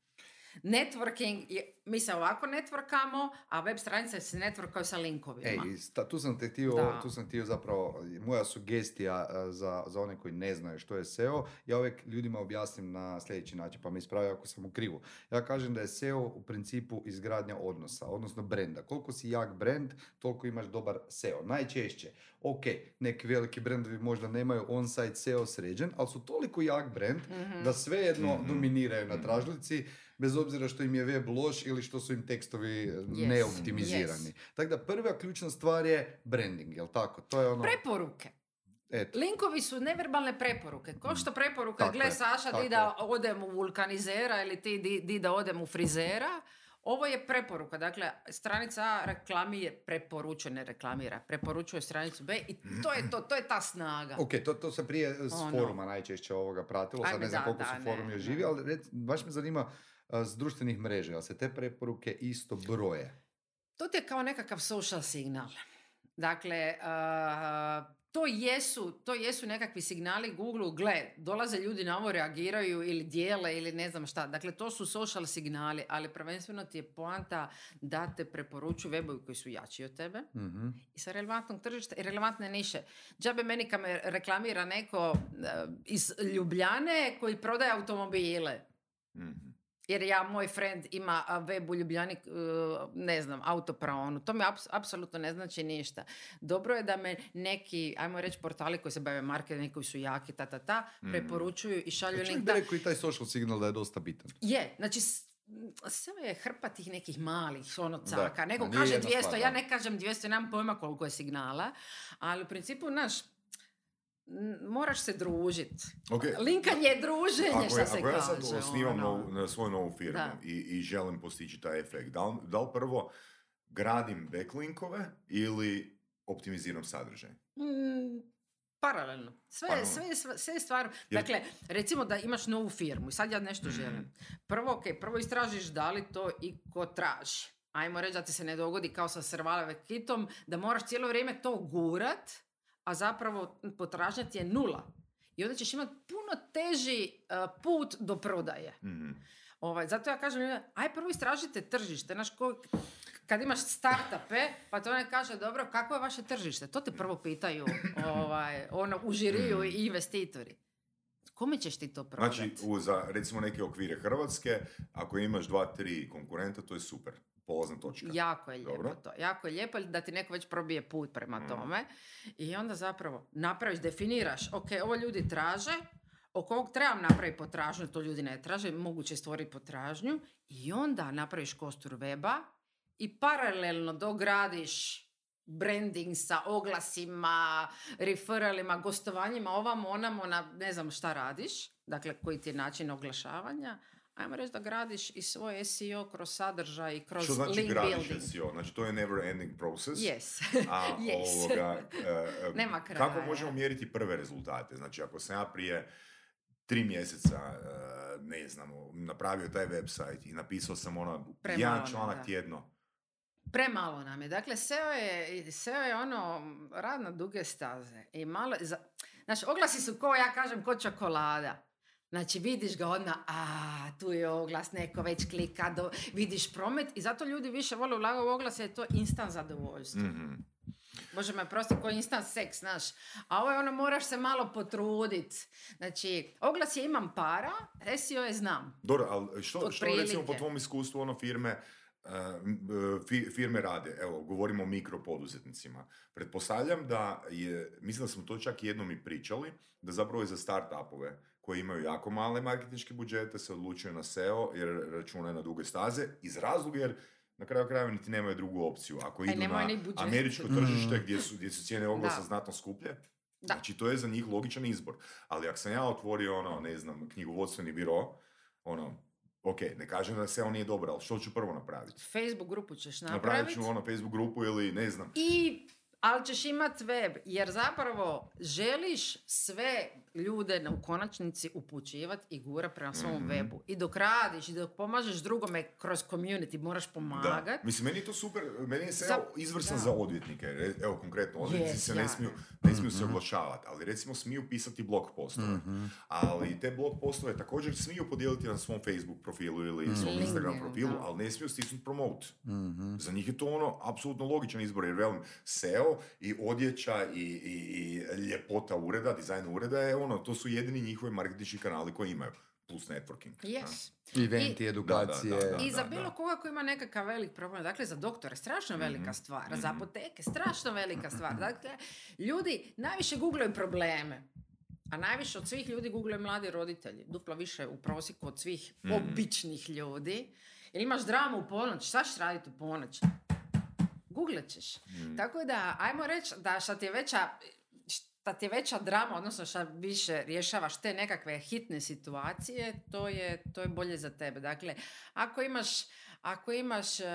S3: Networking, je, mi se ovako networkamo, a web stranice se networkaju sa linkovima.
S1: Ej, sta- tu sam te htio, tu sam htio zapravo, moja sugestija a, za, za one koji ne znaju što je SEO, ja uvijek ljudima objasnim na sljedeći način, pa mi ispravi ako sam u krivu. Ja kažem da je SEO u principu izgradnja odnosa, odnosno brenda. Koliko si jak brand, toliko imaš dobar SEO. Najčešće, ok, neki veliki brendovi možda nemaju on-site SEO sređen, ali su toliko jak brand
S3: Mhm.
S1: da svejedno
S2: Mhm.
S1: dominiraju na tražilici, bez obzira što im je web loš ili što su im tekstovi e,
S3: Yes,
S1: neoptimizirani. Tako da prva ključna stvar je branding, jel tako? To je ono...
S3: Preporuke.
S1: Eto.
S3: Linkovi su neverbalne preporuke. Ko što preporuka,
S1: Tako
S3: gle
S1: je,
S3: Saša,
S1: tako
S3: da odem u vulkanizera ili ti di, di da odem u frizera. Ovo je preporuka. Dakle, stranica A reklami je preporučuje, ne reklamira. Preporučuje stranicu B i to je to, to je ta snaga.
S1: Ok, to, to se prije s
S3: Ono.
S1: foruma najčešće ovoga pratilo, sad
S3: Ajme,
S1: ne znam
S3: da,
S1: koliko
S3: da,
S1: su forumi živi, ali baš me zanima s društvenih mreža, jel se te preporuke isto broje?
S3: To ti je kao nekakav social signal. Dakle, to, jesu, to jesu nekakvi signali Google, gle, dolaze ljudi na ovo, reagiraju ili dijele ili ne znam šta. Dakle, to su social signali, ali prvenstveno ti je poanta da te preporučuju webovi koji su jači od tebe
S1: Mhm.
S3: i sa relevantnog tržišta i relevantne niše. Džabe meni kad me reklamira neko e, iz Ljubljane koji prodaje automobile.
S2: Mhm.
S3: Jer ja, moj friend ima web u Ljubljani, e, ne znam, autopraonu. To mi aps- apsolutno ne znači ništa. Dobro je da me neki, ajmo reći, portali koji se bave marketingom, koji su jaki, ta, ta, ta,
S2: Mhm.
S3: preporučuju i šalju link. Da,
S1: rekao i taj social signal da je dosta bitan.
S3: je, znači, sve je hrpa tih nekih malih ono caka. Neko
S1: nije
S3: kaže
S1: jedna
S3: 200,
S1: stvar,
S3: ja ne kažem 200, nemam pojma koliko je signala, ali u principu, naš, moraš se družit.
S2: Ok,
S3: Linkanje je druženje,
S2: ja,
S3: se
S2: ako ja sad
S3: kaže.
S2: osnivam
S3: ono.
S2: novu, na svoju novu firmu
S3: Da.
S2: i, i želim postići taj efekt, da li, da li prvo gradim backlinkove ili optimiziram sadržaj?
S3: Mm, paralelno. Sve,
S2: Paralelno.
S3: sve, sve, sve.
S2: Jer-
S3: Dakle, recimo da imaš novu firmu i sad ja nešto želim. Prvo, ok, prvo istražiš da li to i ko traži. Ajmo reći da ti se ne dogodi kao sa survival kitom, da moraš cijelo vrijeme to gurat, a zapravo potražnja ti je nula. I onda ćeš imati puno teži uh, put do prodaje.
S2: Mhm.
S3: Ovaj, zato ja kažem, ljudima, aj prvo istražite tržište. Znaš, ko, kad imaš startupe, pa to ne kaže, dobro, kako je vaše tržište? To te prvo pitaju ovaj, ono, u žiriju i investitori. Kome ćeš ti to prodati?
S2: Znači, u, za recimo neke okvire Hrvatske, ako imaš dva, tri konkurenta, to je super. Polazna točka.
S3: Jako je lijepo
S2: Dobro.
S3: to. Jako je lijepo da ti neko već probije put prema
S2: Mm.
S3: tome. I onda zapravo napraviš, definiraš, ok, ovo ljudi traže, oko ovog trebam napraviti potražnju, to ljudi ne traže, moguće stvoriti potražnju i onda napraviš kostur weba i paralelno dogradiš branding sa oglasima, referalima, gostovanjima, ovamo, onamo, na ne znam šta radiš, dakle koji ti je način oglašavanja, ajmo reći da gradiš i svoj SEO kroz sadržaj, kroz
S2: Što znači
S3: link
S2: gradiš
S3: building.
S2: SEO? Znači to je never ending process.
S3: Yes.
S2: A
S3: Yes.
S2: ovoga, e,
S3: Nema kraja.
S2: kako možemo mjeriti prve rezultate? Znači ako sam ja prije tri mjeseca, e, ne znam, napravio taj website i napisao sam ono
S3: Premalo
S2: jedan članak
S3: da.
S2: tjedno.
S3: Premalo nam je. Dakle, SEO je, SEO je ono rad na duge staze. I malo, za, znači, oglasi su ko, ja kažem, ko čokolada. Znači, vidiš ga odmah, a, tu je oglas, neko već klika, do, vidiš promet i zato ljudi više vole ulagati u oglas jer je to instant zadovoljstvo.
S2: Mhm.
S3: Bože me prosti, ko instant seks, znaš. A ovo je ono, moraš se malo potrudit. Znači, oglas je imam para, SEO je znam.
S2: Dobro, ali što, što recimo po tvom iskustvu ono firme fi- firme rade, evo, govorimo o mikropoduzetnicima. Pretpostavljam da je, mislim da smo to čak jednom i pričali, da zapravo je za start-upove koji imaju jako male marketinške budžete se odlučuju na SEO jer računaju na duge staze iz razloga jer na kraju krajeva niti nemaju drugu opciju. Ako
S3: Aj,
S2: idu
S3: nemaju
S2: na američko tržište gdje su, gdje su cijene oglasa
S3: Da.
S2: znatno skuplje,
S3: Da.
S2: Znači, to je za njih logičan izbor. Ali ako sam ja otvorio, ono, ne znam, knjigovodstveni biro, ono, ok, ne kažem da se on nije dobar, ali što ću prvo napraviti?
S3: Facebook grupu ćeš
S2: Napravit
S3: napraviti.
S2: ću ono Facebook grupu ili ne znam.
S3: I, ali ćeš imat web, jer zapravo želiš sve ljude na- u konačnici upućivati i gura prema svom
S2: Mhm.
S3: webu. I dok radiš i dok pomažeš drugome kroz community, moraš
S2: Da.
S3: pomagat.
S2: Mislim, meni je to super, meni je SEO
S3: Za-
S2: izvrstan
S3: da.
S2: za odvjetnike. Evo, konkretno, odvjetnici
S3: Je,
S2: se ne smiju, ne smiju se oglašavati, ali recimo smiju pisati blog postove.
S1: Mhm.
S2: Ali te blog postove također smiju podijeliti na svom Facebook profilu ili svom
S3: LinkedIn,
S2: Instagram profilu,
S3: da.
S2: ali ne smiju stisnuti promote.
S1: Mhm.
S2: Za njih je to ono apsolutno logičan izbor, jer velim, SEO i odjeća i, i, i ljepota ureda, dizajn ureda je ono, to su jedini njihovi marketinški kanali koji imaju, plus networking.
S3: Yes.
S1: Eventi,
S3: I-
S1: edukacije.
S2: Da, da, da, da.
S3: I za bilo koga koji ima nekakav velik problem, dakle za doktore strašno velika
S2: Mhm,
S3: stvar, za
S2: mhm.
S3: apoteke strašno velika stvar. Dakle, ljudi najviše googlaju probleme. A najviše od svih ljudi googlaju mladi roditelji. Duplo više u prosjeku od svih
S2: Mhm.
S3: običnih ljudi. Jer imaš dramu u ponoć, šta ćeš raditi u ponoć? Googlat ćeš.
S2: Mhm.
S3: Tako da, ajmo reći da šta ti je veća šta ti je veća drama, odnosno šta više rješavaš te nekakve hitne situacije, to je, to je bolje za tebe. Dakle, ako imaš, ako imaš eh,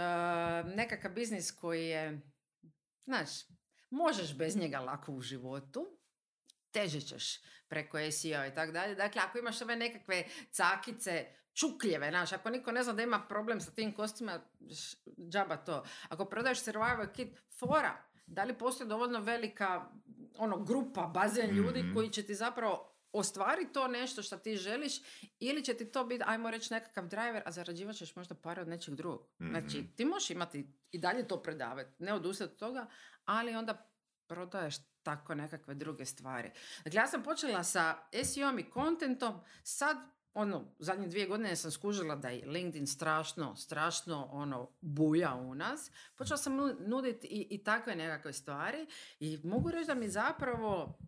S3: nekakav biznis koji je, znaš, možeš bez njega lako u životu, teže ćeš preko SEO i tako dalje. Dakle, ako imaš ove nekakve cakice, čukljeve, znaš, ako niko ne zna da ima problem sa tim kostima, džaba to. Ako prodaješ survival kit, fora, da li postoji dovoljno velika ono, grupa, bazen ljudi
S2: Mhm.
S3: koji će ti zapravo ostvariti to nešto što ti želiš ili će ti to biti, ajmo reći, nekakav driver, a zarađivat ćeš možda pare od nečeg drugog. Znači,
S2: Mhm.
S3: ti možeš imati i dalje to predavati, ne odustati od toga, ali onda prodaješ tako nekakve druge stvari. Dakle, ja sam počela sa SEO-om i contentom, sad, ono, zadnje dvije godine sam skužila da je LinkedIn strašno, strašno, ono, buja u nas. Počela sam nuditi i, i takve nekakve stvari i mogu reći da mi zapravo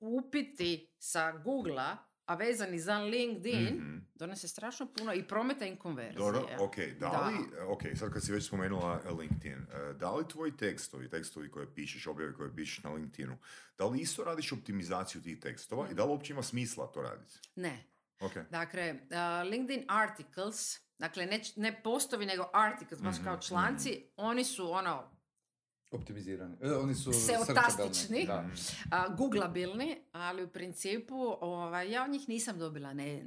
S3: upiti sa Google-a, a vezani za LinkedIn,
S2: Mhm.
S3: donese strašno puno i prometa i konverzije.
S2: Dobro, ok, da
S3: Da.
S2: li, ok, sad kad si već spomenula eh, LinkedIn, eh, da li tvoji tekstovi, tekstovi koje pišeš, objave koje pišeš na LinkedInu, da li isto radiš optimizaciju tih tekstova i da li uopće ima smisla to raditi?
S3: Ne.
S2: Ok.
S3: Dakle, uh, LinkedIn articles, dakle ne, ne postovi nego articles, baš
S2: Mhm,
S3: kao članci, oni su ono
S1: Optimizirani. E, oni su
S3: Seotastični.
S1: Da.
S2: Mhm.
S3: a, googlabilni, ali u principu ovaj, ja od njih nisam dobila ne,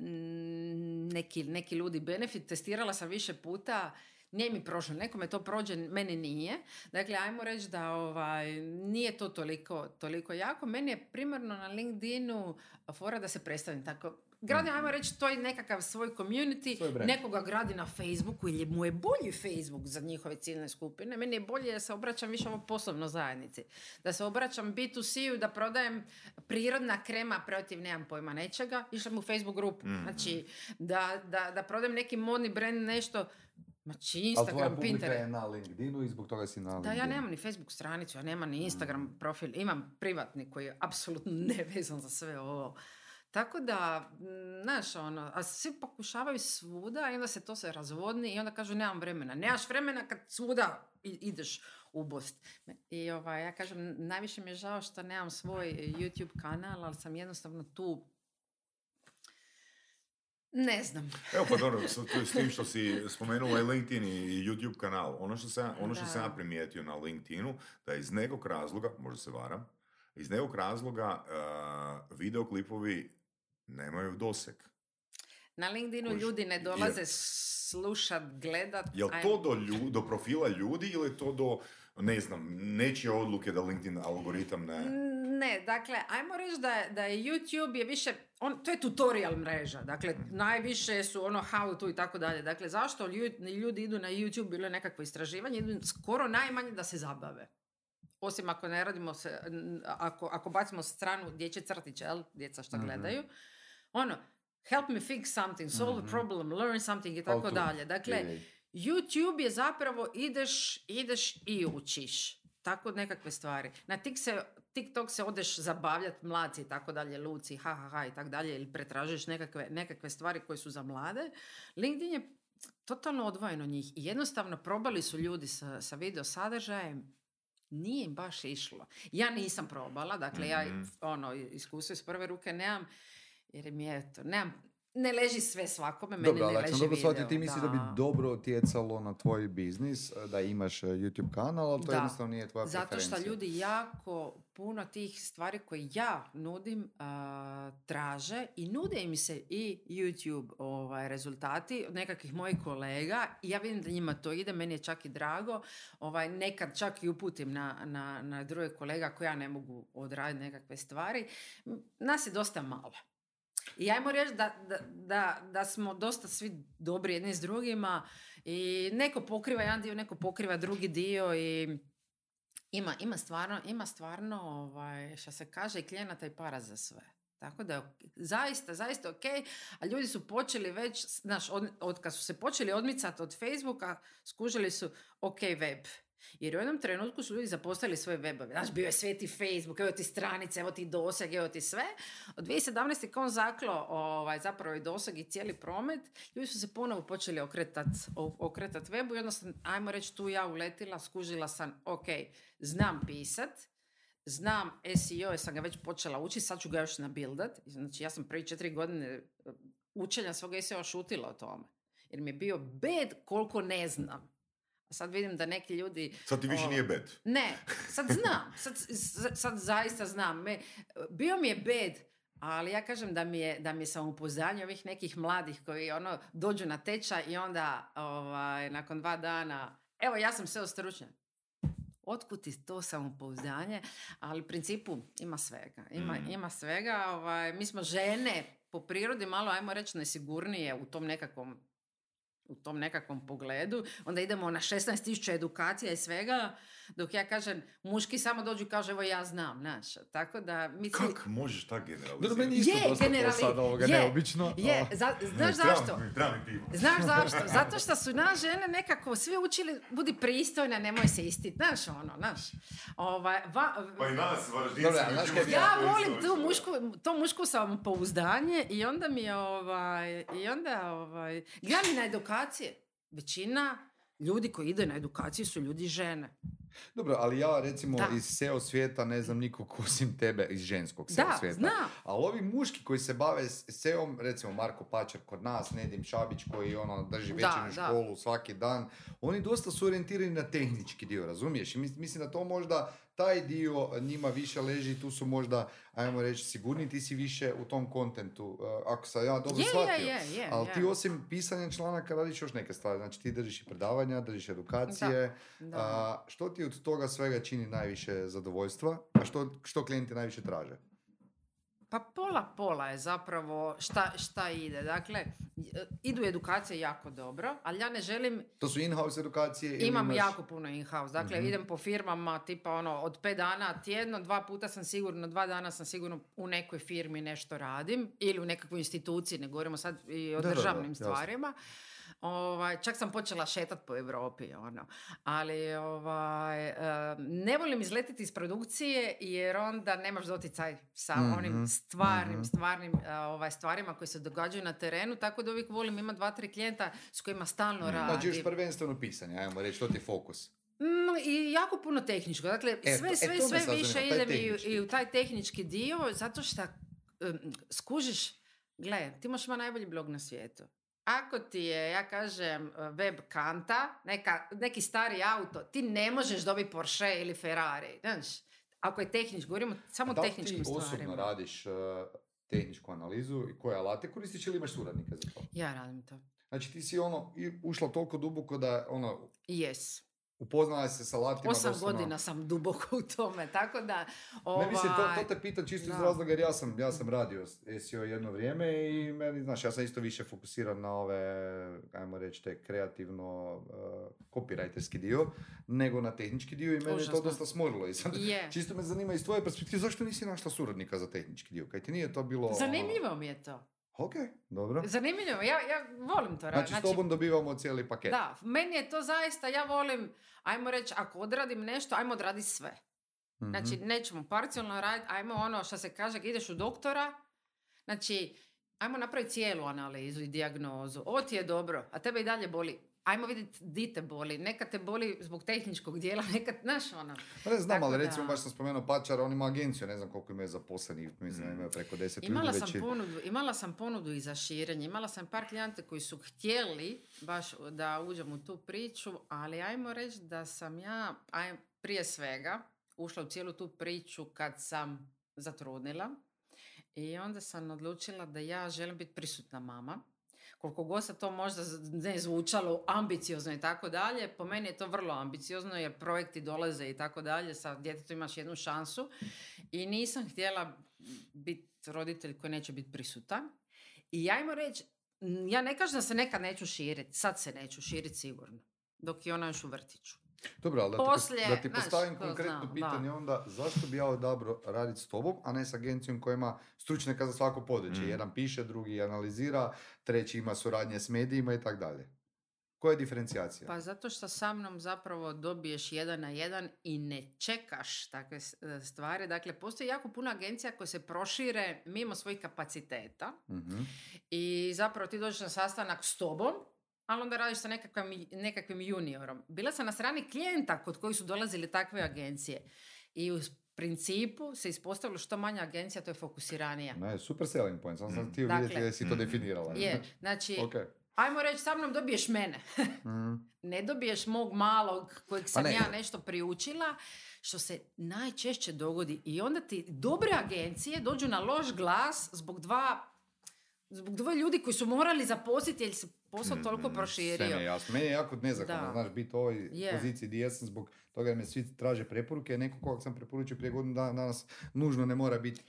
S3: neki, neki ludi benefit. Testirala sam više puta, nije mi prošlo. Nekome to prođe, meni nije. Dakle, ajmo reći da ovaj, nije to toliko, toliko jako. Meni je primarno na LinkedInu fora da se predstavim tako. Gradim, ajmo reći, to je nekakav svoj community, nekoga gradi na Facebooku ili mu je bolji Facebook za njihove ciljne skupine. Meni je bolje da se obraćam više ovo poslovno zajednici. Da se obraćam B2C-u, da prodajem prirodna krema protiv, nemam pojma, nečega, išla u Facebook grupu.
S2: Mhm.
S3: Znači, da, da, da prodajem neki modni brand, nešto, znači
S1: Ali tvoja
S3: Instagram, Pinterest.
S1: je na LinkedInu i zbog toga si na
S3: Da,
S1: LinkedInu.
S3: ja nemam ni Facebook stranicu, ja nemam ni Instagram profil, imam privatni koji je apsolutno nevezan za sve ovo. Tako da, m, znaš, ono, a svi pokušavaju svuda i onda se to se razvodni i onda kažu nemam vremena. Nemaš vremena kad svuda ideš ubost. I ovaj, ja kažem, najviše mi je žao što nemam svoj YouTube kanal, ali sam jednostavno tu ne znam.
S2: Evo pa dobro, s, s tim što si spomenula i LinkedIn i YouTube kanal, ono što sam, ono što sam ja primijetio na LinkedInu, da iz nekog razloga, možda se varam, iz nekog razloga uh, videoklipovi nemaju doseg.
S3: Na LinkedInu ljudi ne dolaze slušat, gledat.
S2: Je li to do, do profila ljudi ili je to do, ne znam, nečije odluke da LinkedIn algoritam ne...
S3: Ne, dakle, ajmo reći da, da je YouTube je više, on, to je tutorial mreža, dakle, mhm. najviše su ono how to i tako dalje. Dakle, zašto ljudi, ljudi idu na YouTube, bilo je nekakvo istraživanje, idu skoro najmanje da se zabave. Osim ako ne radimo se, ako, ako bacimo stranu dječje crtiće, jel, djeca što mhm. gledaju. Ono, help me fix something, solve a mhm. problem, learn something i tako dalje. Dakle, YouTube je zapravo ideš, ideš i učiš. Tako nekakve stvari. Na tik se, TikTok se odeš zabavljati mladci i tako dalje, luci, ha, ha, ha i tako dalje, ili pretražiš nekakve, nekakve stvari koje su za mlade. LinkedIn je totalno odvojeno njih i jednostavno probali su ljudi sa, sa video sadržajem, nije im baš išlo. Ja nisam probala, dakle ja mhm. ono, iskustvo iz prve ruke nemam, jer mi je to, nemam, ne leži sve svakome, meni
S1: dobro,
S3: ne leži
S1: dobro shvatio, ti misli da. da. bi dobro utjecalo na tvoj biznis, da imaš e, YouTube kanal, ali to da. jednostavno nije tvoja
S3: Zato što ljudi jako puno tih stvari koje ja nudim traže i nude im se i YouTube ovaj, rezultati od nekakvih mojih kolega i ja vidim da njima to ide, meni je čak i drago. Ovaj, nekad čak i uputim na, na, na druge kolega koji ja ne mogu odraditi nekakve stvari. Nas je dosta malo. I ajmo reći da, da, da, da smo dosta svi dobri jedni s drugima i neko pokriva jedan dio, neko pokriva drugi dio i ima, ima stvarno, ima stvarno ovaj, što se kaže, i klijenata i para za sve. Tako da zaista, zaista ok, a ljudi su počeli već, znaš, od, od kad su se počeli odmicati od Facebooka, skužili su ok web. Jer u jednom trenutku su ljudi zapostavili svoje webove. Znaš, bio je sveti Facebook, evo ti stranice, evo ti doseg, evo ti sve. Od 2017. kad on zaklo ovaj, zapravo i doseg i cijeli promet, ljudi su se ponovo počeli okretat, okretat webu i jednostavno, ajmo reći, tu ja uletila, skužila sam, ok, znam pisat, znam SEO, jer sam ga već počela učiti, sad ću ga još nabildat. Znači, ja sam prvi četiri godine eh, učenja svog SEO šutila o tome. Jer mi je bio bed koliko ne znam. Sad vidim da neki ljudi...
S2: Sad ti više nije bed.
S3: Ne, sad znam. Sad, sad zaista znam. Me, bio mi je bed, ali ja kažem da mi je, da mi je samopouzdanje ovih nekih mladih koji ono dođu na tečaj i onda ovaj, nakon dva dana, evo ja sam sve stručnjak. Otkud ti to samopouzdanje? Ali u principu ima svega. Ima, mm. ima svega. Ovaj, mi smo žene po prirodi malo, ajmo reći, nesigurnije u tom nekakvom u tom nekakvom pogledu, onda idemo na 16.000 edukacija i svega, dok ja kažem, muški samo dođu i kažu, evo ja znam, znaš. Tako da,
S2: mislim... Kako možeš tako generalizirati?
S1: meni isto je, dosta generali... sad ovoga je, neobično.
S3: Je, za, znaš zašto? Znaš zašto? Zato što su nas žene nekako svi učili, budi pristojna, nemoj se istit, znaš ono, znaš. Ovaj,
S2: va, pa i nas,
S3: Ja volim tu mušku, to muško samopouzdanje i onda mi je, ovaj, i onda, ovaj, gledam na edukacije. Većina ljudi koji ide na edukaciju su ljudi žene.
S1: Dobro, ali ja recimo iz SEO svijeta ne znam nikog osim tebe iz ženskog SEO da, svijeta.
S3: Znam.
S1: Ali ovi muški koji se bave SEO, recimo Marko Pačar kod nas, Nedim Šabić koji ono drži večernju školu svaki dan, oni dosta su orijentirani na tehnički dio, razumiješ? I mislim da to možda taj dio njima više leži, tu su možda, ajmo reći, sigurni, ti si više u tom kontentu, eh, ako sam ja dobro shvatio. Ali ti osim pisanja članaka radiš još neke stvari, znači ti držiš i predavanja, držiš edukacije. A, što ti od toga svega čini najviše zadovoljstva, a što, što klijenti najviše traže?
S3: Pa pola pola je zapravo šta, šta ide. Dakle, idu edukacije jako dobro, ali ja ne želim...
S1: To su in-house edukacije?
S3: Imam imaš... jako puno in-house. Dakle, mm idem po firmama tipa ono, od pet dana tjedno, dva puta sam sigurno, dva dana sam sigurno u nekoj firmi nešto radim ili u nekakvoj instituciji, ne govorimo sad i o državnim stvarima. Ovaj, čak sam počela šetat po Europi, ono. Ali ovaj, ne volim izletiti iz produkcije jer onda nemaš doticaj sa mhm, onim stvarnim, mhm. stvarnim ovaj, stvarima koje se događaju na terenu, tako da uvijek volim imati dva, tri klijenta s kojima stalno mm. radim.
S1: Znači još prvenstveno pisanje, ajmo reći, to ti je fokus.
S3: Mm, I jako puno tehničko. Dakle,
S1: E,
S3: sve,
S1: to- e,
S3: sve,
S1: me
S3: sve više idem i, i u taj tehnički dio, zato što em, skužiš, gle, ti možeš imati najbolji blog na svijetu. Ako ti je, ja kažem, web kanta, neka, neki stari auto, ti ne možeš dobiti Porsche ili Ferrari. Znaš, ako je tehnički, govorimo samo o
S1: da li
S3: tehničkim
S1: ti osobno
S3: stvarima.
S1: radiš uh, tehničku analizu i koje alate koristiš ili imaš suradnika za to?
S3: Ja radim to.
S1: Znači ti si ono ušla toliko duboko da ono
S3: Yes.
S1: Upoznala se sa alatima.
S3: Osam
S1: doslovno-
S3: godina sam duboko u tome, tako da...
S1: Ne mislim, to,
S3: ovaj,
S1: to te pitam čisto iz
S3: da.
S1: razloga jer ja sam, ja sam radio SEO jedno vrijeme i meni, znaš, ja sam isto više fokusiran na ove, ajmo reći, te kreativno uh, copywriterski dio, nego na tehnički dio i mene je to
S3: Užasno.
S1: dosta smorilo. I sad,
S3: Je.
S1: čisto me zanima iz tvoje perspektive, zašto nisi našla suradnika za tehnički dio? Kaj ti nije to bilo... ono-
S3: Zanimljivo mi je to.
S1: Ok, dobro.
S3: Zanimljivo, ja, ja volim to raditi.
S1: Znači, s tobom dobivamo cijeli paket.
S3: da, meni je to zaista, ja volim, ajmo reći, ako odradim nešto, ajmo odraditi sve.
S1: Mhm.
S3: Znači, nećemo parcijalno raditi, ajmo ono što se kaže, ideš u doktora, znači, ajmo napraviti cijelu analizu i dijagnozu. Ovo ti je dobro, a tebe i dalje boli. Ajmo vidjeti di te boli. Neka te boli zbog tehničkog dijela, neka, znaš ono.
S1: Ne znam,
S3: Tako
S1: ali
S3: da-
S1: recimo baš sam spomenuo Pačara, on ima agenciju, ne znam koliko imaju zaposlenih, mislim da imaju preko deset
S3: Imala
S1: ljudi
S3: sam,
S1: već. i-
S3: ponudu, imala sam ponudu i za širenje. Imala sam par klijenta koji su htjeli baš da uđem u tu priču, ali ajmo reći da sam ja aj, prije svega ušla u cijelu tu priču kad sam zatrudnila i onda sam odlučila da ja želim biti prisutna mama. Koliko god se to možda ne zvučalo ambiciozno i tako dalje, po meni je to vrlo ambiciozno jer projekti dolaze i tako dalje, sa djetetom imaš jednu šansu i nisam htjela biti roditelj koji neće biti prisutan. I ajmo reći, m, ja ne kažem da se nekad neću širiti, sad se neću širiti sigurno, dok je ona još u vrtiću.
S1: Dobro, ali da ti,
S3: Poslije,
S1: da ti
S3: znaš,
S1: postavim
S3: to
S1: konkretno
S3: znam,
S1: pitanje
S3: da.
S1: onda, zašto bi ja odabrao raditi s tobom, a ne s agencijom koja ima stručnjaka za svako područje.
S2: Mm.
S1: Jedan piše, drugi analizira, treći ima suradnje s medijima i tako dalje. Koja je diferencijacija?
S3: Pa zato što sa mnom zapravo dobiješ jedan na jedan i ne čekaš takve e, stvari. Dakle, postoji jako puno agencija koje se prošire mimo svojih kapaciteta
S1: Mhm.
S3: i zapravo ti dođeš na sastanak s tobom, ali onda radiš sa nekakvim, nekakvim juniorom. Bila sam na strani klijenta kod kojih su dolazili takve agencije i u principu se ispostavilo što manja agencija, to je fokusiranija.
S1: Ne, super selling point, sam sam
S2: Mm.
S1: htio
S3: Dakle,
S1: vidjeti jesi to
S2: mm.
S1: definirala.
S3: Je, znači,
S1: Ok.
S3: ajmo reći, sa mnom dobiješ mene.
S1: Mhm.
S3: ne dobiješ mog malog kojeg sam
S1: ne.
S3: ja nešto priučila, što se najčešće dogodi. I onda ti dobre agencije dođu na loš glas zbog dva zbog dvoje ljudi koji su morali zaposliti jer se posao
S2: Mm,
S3: toliko
S2: mm,
S1: Sve
S3: proširio.
S1: jasno. Meni je jako nezahvalno,
S3: Da.
S1: znaš, biti u ovoj
S3: Je.
S1: poziciji gdje jesam zbog toga jer me svi traže preporuke, neko kog sam preporučio prije godinu dana danas nužno ne mora biti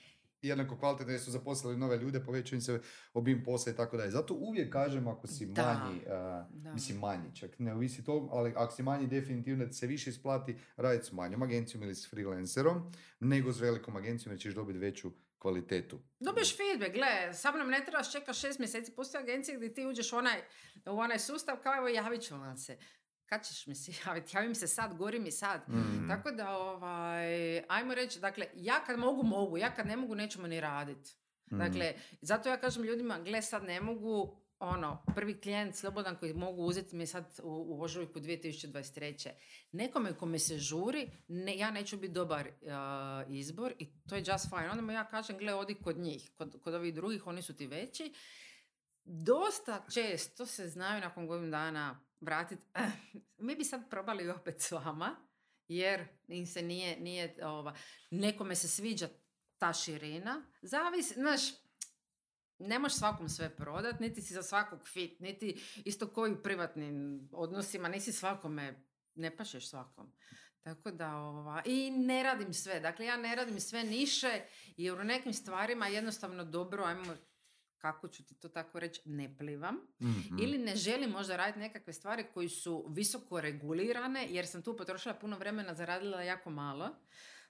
S1: jednako kvalitetno jer su zaposlili nove ljude, povećaju im se obim posla i tako dalje. Zato uvijek kažem ako si
S3: Da.
S1: manji, a,
S3: Da.
S1: mislim manji, čak ne ovisi to, ali ako si manji definitivno ti se više isplati raditi s manjom agencijom ili s freelancerom, nego s velikom agencijom jer ćeš dobiti veću kvalitetu.
S3: Dobiješ feedback, gle, sa mnom ne trebaš čekati šest mjeseci, postoje agencije gdje ti uđeš u onaj, u onaj sustav, kao evo javit ću vam se. Kad ćeš mi se javiti? Javi mi se sad, gori mi sad.
S1: Mhm.
S3: Tako da, ovaj, ajmo reći, dakle, ja kad mogu, mogu, ja kad ne mogu, nećemo ni raditi.
S1: Mhm.
S3: Dakle, zato ja kažem ljudima, gle, sad ne mogu, ono, prvi klijent slobodan koji mogu uzeti mi sad u, u ožujku 2023. Nekome kome se žuri, ne, ja neću biti dobar uh, izbor i to je just fine. Onda mu ja kažem, gle, odi kod njih, kod, kod ovih drugih, oni su ti veći. Dosta često se znaju nakon godinu dana vratiti, "Eh, mi bi sad probali opet s vama, jer im se nije, nije ova, nekome se sviđa ta širina. Zavisi, znaš, ne možeš svakom sve prodat, niti si za svakog fit, niti isto koji u privatnim odnosima, nisi svakome, ne pašeš svakom. Tako da, ova, i ne radim sve. Dakle, ja ne radim sve niše, jer u nekim stvarima jednostavno dobro, ajmo, kako ću ti to tako reći, ne plivam.
S1: Mhm.
S3: Ili ne želim možda raditi nekakve stvari koji su visoko regulirane, jer sam tu potrošila puno vremena, zaradila jako malo.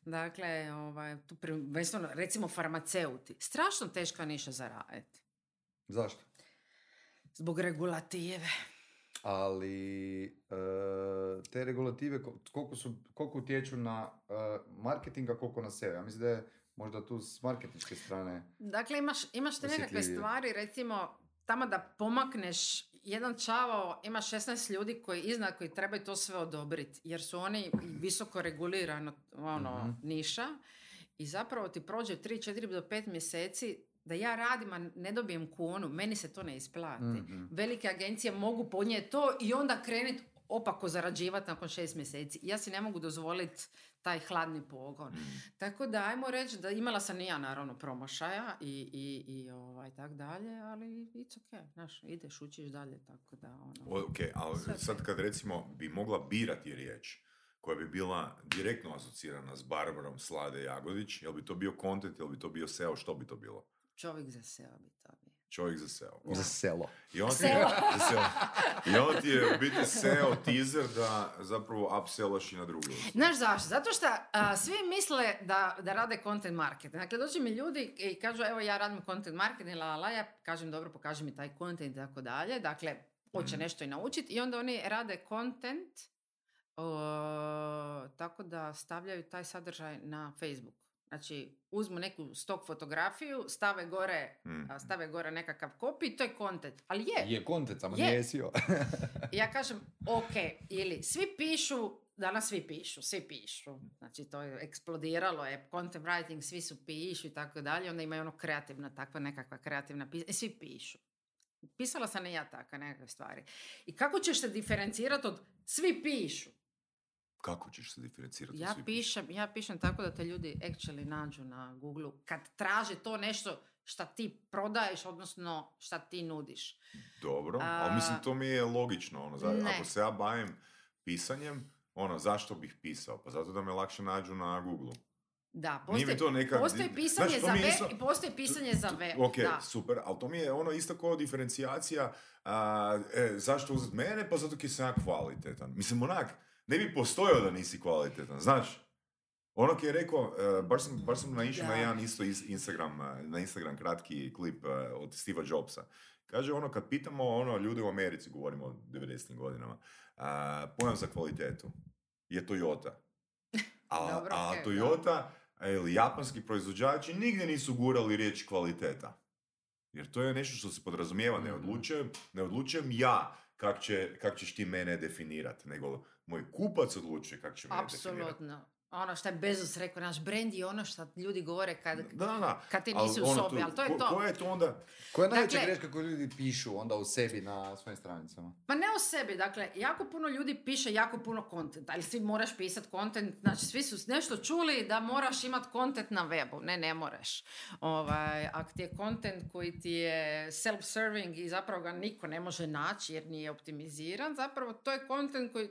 S3: Dakle, ovaj, tu prvenstveno, recimo farmaceuti. Strašno teška niša za raditi.
S1: Zašto?
S3: Zbog regulative.
S1: ali e, te regulative ko- koliko, su, koliko utječu na e, marketing, a koliko na sebe. Ja mislim da je možda tu s marketinške strane.
S3: Dakle, imaš, imaš te nekakve stvari, recimo, tamo da pomakneš jedan čavo ima 16 ljudi koji iznad koji trebaju to sve odobriti, jer su oni visoko regulirano ono,
S1: Mhm.
S3: niša i zapravo ti prođe 3, 4 do 5 mjeseci da ja radim, a ne dobijem kunu, meni se to ne isplati.
S1: Mhm.
S3: Velike agencije mogu podnijeti to i onda krenuti opako zarađivati nakon šest mjeseci. Ja si ne mogu dozvoliti taj hladni pogon.
S2: Mm.
S3: Tako da, ajmo reći da imala sam i ja naravno promašaja i, i, i ovaj, tak dalje, ali it's ok, znaš, ideš, učiš dalje, tako da, ono...
S2: Ok, ali sad kad recimo bi mogla birati riječ koja bi bila direktno asocirana s Barbarom Slade Jagodić, jel bi to bio content, jel bi to bio SEO, što bi to bilo?
S3: Čovjek za seo bi to bio.
S2: Čovjek za SEO.
S3: Da.
S1: Za selo.
S2: I on ti,
S3: Seo.
S2: za SEO. I on ti je u biti SEO teaser da zapravo upsellaš i na usluge.
S3: Znaš zašto? Zato što a, svi misle da, da rade content marketing. Dakle, dođu mi ljudi i kažu, evo ja radim content marketing, la, la, la, ja kažem, dobro, pokaži mi taj content i tako dalje. Dakle, hoće
S2: Mhm.
S3: nešto i naučiti i onda oni rade content o, tako da stavljaju taj sadržaj na Facebook. Znači, uzmu neku stok fotografiju, stave gore,
S2: Mm.
S3: stave gore nekakav kopij i to je content. Ali je,
S1: Je content, samo
S3: Je.
S1: nije SEO.
S3: ja kažem, ok, ili svi pišu, danas svi pišu, svi pišu. Znači to je eksplodiralo, je content writing, svi su pišu i tako dalje, onda imaju ono kreativna, takva nekakva kreativna pisanja, i svi pišu. Pisala sam i ja takve nekakve stvari. I kako ćeš se diferencirati od svi pišu?
S2: Kako ćeš se diferencirati?
S3: Ja pišem, ja pišem tako da te ljudi actually nađu na Google kad traže to nešto šta ti prodaješ, odnosno šta ti nudiš.
S2: Dobro,
S3: A-
S2: ali mislim to mi je logično. Ono, za, ako se ja bavim pisanjem, ono, zašto bih pisao? Pa zato da me lakše nađu na Google.
S3: Da, postoji,
S2: to neka...
S3: postoji pisanje
S2: Znaš, to
S3: za web
S2: isto-
S3: i postoji pisanje za web.
S2: Ok,
S3: da.
S2: super, ali to mi je ono isto kao diferencijacija, a, e, zašto uzeti mene, pa zato ki sam ja kvalitetan. Mislim, onak, ne bi postojao da nisi kvalitetan, znaš? Ono ki je rekao, e, baš sam, baš sam naišao na
S3: Da.
S2: jedan isto is- Instagram, e, na Instagram kratki klip e, od Steva Jobsa. Kaže ono, kad pitamo ono, ljude u Americi, govorimo o 90. godinama, a, pojam za kvalitetu je Toyota. A,
S3: Dobro,
S2: a
S3: okej,
S2: Toyota ili japanski proizvođači nigdje nisu gurali riječ kvaliteta. Jer to je nešto što se podrazumijeva, ne
S1: Mhm.
S2: odlučujem, ne odlučujem ja kak, će, kak ćeš ti mene definirati, nego moj kupac odlučuje kak će mene definirati.
S3: Apsolutno. Ono što je Bezos rekao, naš brand je ono što ljudi govore kad,
S2: Da, da, da.
S3: kad ti
S2: Ali
S3: nisi u
S2: ono
S3: sobi, ali to je
S2: ko-
S3: to.
S2: Koja je to onda?
S1: Koja je najveća
S3: Dakle-
S1: greška koju ljudi pišu onda u sebi na svojim stranicama?
S3: Ma ne o sebi, dakle, jako puno ljudi piše jako puno kontenta, ali svi moraš pisati kontent, znači svi su nešto čuli da moraš imati kontent na webu, ne, ne moraš. Ovaj, ako ti je kontent koji ti je self-serving i zapravo ga niko ne može naći jer nije optimiziran, zapravo to je kontent koji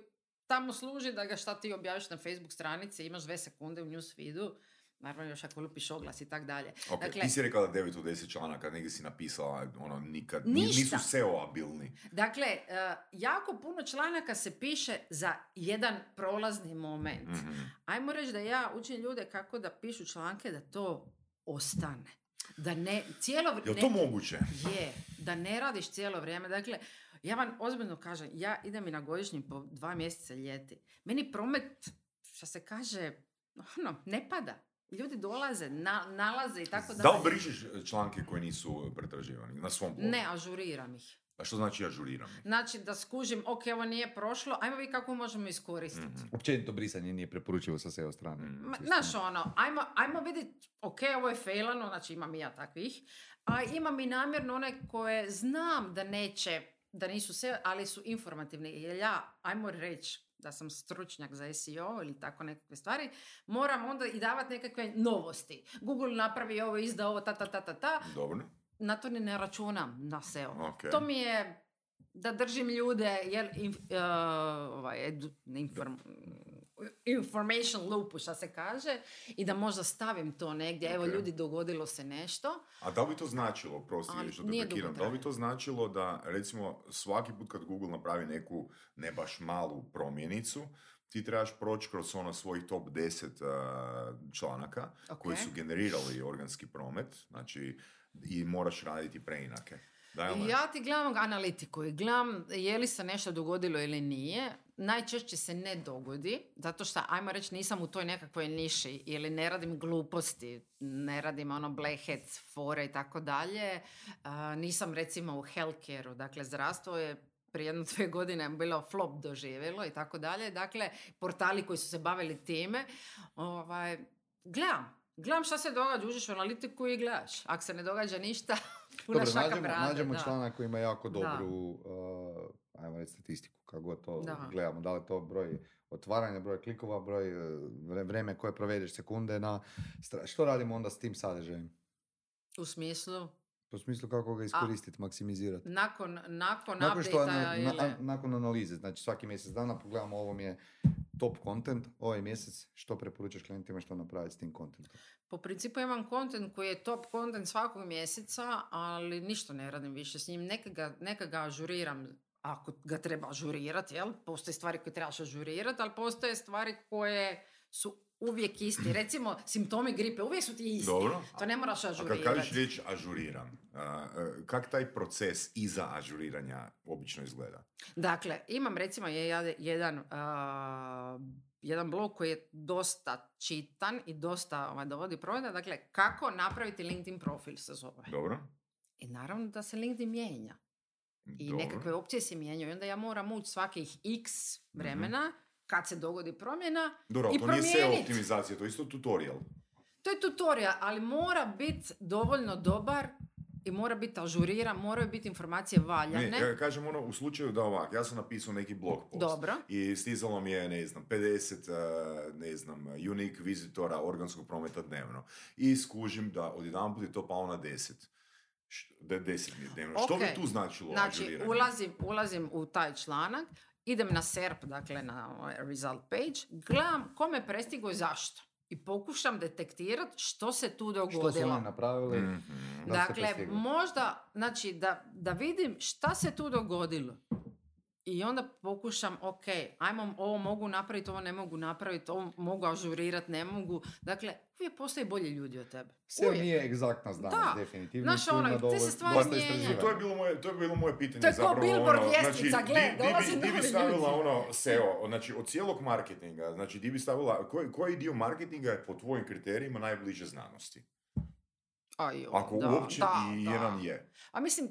S3: tamo služi da ga šta ti objaviš na Facebook stranici, imaš dve sekunde u newsfeedu, naravno još ako lupiš oglas i tak dalje.
S2: Ok,
S3: Dakle-
S2: ti si rekla da 9 od 10 članaka, negdje si napisala, ono, nikad, ni-
S3: Ništa.
S2: nisu SEO-abilni.
S3: Dakle, eh, jako puno članaka se piše za jedan prolazni moment.
S2: Mhm.
S3: Ajmo reći da ja učim ljude kako da pišu članke da to ostane. Da ne, cijelo
S2: Jel
S3: vrijeme...
S2: to moguće?
S3: Je, da ne radiš cijelo vrijeme. Dakle, ja vam ozbiljno kažem, ja idem i na godišnji po dva mjeseca ljeti. Meni promet, što se kaže, ono, ne pada. Ljudi dolaze, na, nalaze i tako
S2: Da li
S3: dalje.
S2: brišeš članke koji nisu pretraživani na svom blogu?
S3: Ne, ažuriram ih.
S2: A što znači ažuriram?
S3: Znači da skužim, ok, ovo nije prošlo, ajmo vi kako možemo iskoristiti.
S2: Mhm.
S1: Općenito brisanje nije preporučivo sa SEO strane.
S2: Mm.
S3: Ma, Znaš ono, ajmo, ajmo vidjeti, ok, ovo je failano, znači imam i ja takvih, a imam i namjerno one koje znam da neće, da nisu sve, ali su informativne. Jer ja, ajmo reći da sam stručnjak za SEO ili tako nekakve stvari, moram onda i davati nekakve novosti. Google napravi ovo, izda ovo, ta, ta, ta, ta, ta.
S2: Dobro.
S3: Na to ni ne računam na SEO.
S2: Ok.
S3: To mi je da držim ljude, inf, uh, ovaj, edu, inform, information loopu, šta se kaže, i da možda stavim to negdje, evo
S2: Ok.
S3: ljudi, dogodilo se nešto.
S2: A da li bi to značilo, prosti
S3: Ali
S2: što te
S3: nije
S2: prekidam, da li bi to značilo da recimo svaki put kad Google napravi neku ne baš malu promjenicu, ti trebaš proći kroz ono svojih top 10 a, članaka
S3: Ok.
S2: koji su generirali organski promet, znači i moraš raditi preinake.
S3: Ja ti gledam analitiku i gledam je li se nešto dogodilo ili nije. Najčešće se ne dogodi, zato što, ajmo reći, nisam u toj nekakvoj niši ili ne radim gluposti, ne radim ono hat fore i tako dalje. A, Nisam recimo u healthcare dakle zdravstvo je prije jedno dvije godine bilo flop doživjelo i tako dalje. Dakle, portali koji su se bavili time, ovaj, gledam. Gledam šta se događa, uđeš u analitiku i gledaš. Ako se ne događa ništa, puna
S1: Dobro,
S3: šaka
S1: nađemo,
S3: brade,
S1: nađemo
S3: da.
S1: članak koji ima jako dobru, uh, ajmo reći, statistiku, kako god to
S3: Da.
S1: gledamo. Da li to broj otvaranja, broj klikova, broj uh, vre- vreme koje provedeš sekunde na... Što radimo onda s tim sadržajem?
S3: U smislu,
S1: U smislu kako ga iskoristiti, maksimizirati.
S3: nakon, nakon,
S1: Nakon što na-
S3: ili...
S1: a- nakon analize, znači svaki mjesec dana pogledamo ovo mi je top content, ovaj mjesec što preporučaš klijentima što napraviti s tim contentom.
S3: Po principu imam kontent koji je top kontent svakog mjeseca, ali ništa ne radim više s njim. Neka ga, neka ga ažuriram ako ga treba ažurirati, jel? Postoje stvari koje trebaš ažurirati, ali postoje stvari koje su uvijek isti. Recimo, simptomi gripe uvijek su ti isti.
S2: Dobro.
S3: To ne moraš
S2: A kad
S3: ažurirati.
S2: kažeš riječ ažuriram, a, kak taj proces iza ažuriranja obično izgleda?
S3: Dakle, imam recimo je- jedan, jedan blog koji je dosta čitan i dosta ovaj, dovodi provjeda. Dakle, kako napraviti LinkedIn profil se zove.
S2: Dobro?
S3: I naravno da se LinkedIn mijenja. I
S2: Dobro.
S3: nekakve opcije se mijenjaju. I onda ja moram ući svakih x vremena kad se dogodi promjena.
S2: Dobro,
S3: i
S2: to nije SEO optimizacija, to je isto tutorial.
S3: To je tutorial, ali mora biti dovoljno dobar i mora biti ažuriran, moraju biti informacije valjane.
S2: Ne, ja kažem ono, u slučaju da ovak, ja sam napisao neki blog post.
S3: Dobro.
S2: I stizalo mi je, ne znam, 50, uh, ne znam, unique vizitora organskog prometa dnevno. I skužim da odjedanput je to palo na 10. Š- Da je 10 mi je dnevno. Što bi tu značilo
S3: Znači,
S2: ažuriranje?
S3: ulazim, ulazim u taj članak, idem na SERP, dakle na ovaj result page, gledam kome prestigo i zašto. I pokušam detektirati što se tu dogodilo.
S1: Što su oni napravili?
S2: Mhm.
S1: Da
S3: Dakle, možda, znači, da, da vidim šta se tu dogodilo. I onda pokušam, ok, ajmo, ovo mogu napraviti, ovo ne mogu napraviti, ovo mogu ažurirati, ne mogu. Dakle, uvijek postoje bolji ljudi od tebe. Uvijek.
S1: nije egzaktna znanost,
S3: Da.
S1: definitivno.
S3: Znaš, ono, te se stvari.
S2: To je bilo moje, to je bilo moje pitanje.
S3: To je kao
S2: zapravo,
S3: billboard
S2: ono,
S3: ljestvica,
S2: znači,
S3: gle,
S2: di- di bi- di stavila ono SEO, znači od cijelog marketinga, znači di bi stavila, koji, koji dio marketinga je po tvojim kriterijima najbliže znanosti?
S3: Aj,
S2: Ako
S3: da,
S2: uopće
S3: da,
S2: i
S3: da.
S2: jedan je.
S3: A mislim,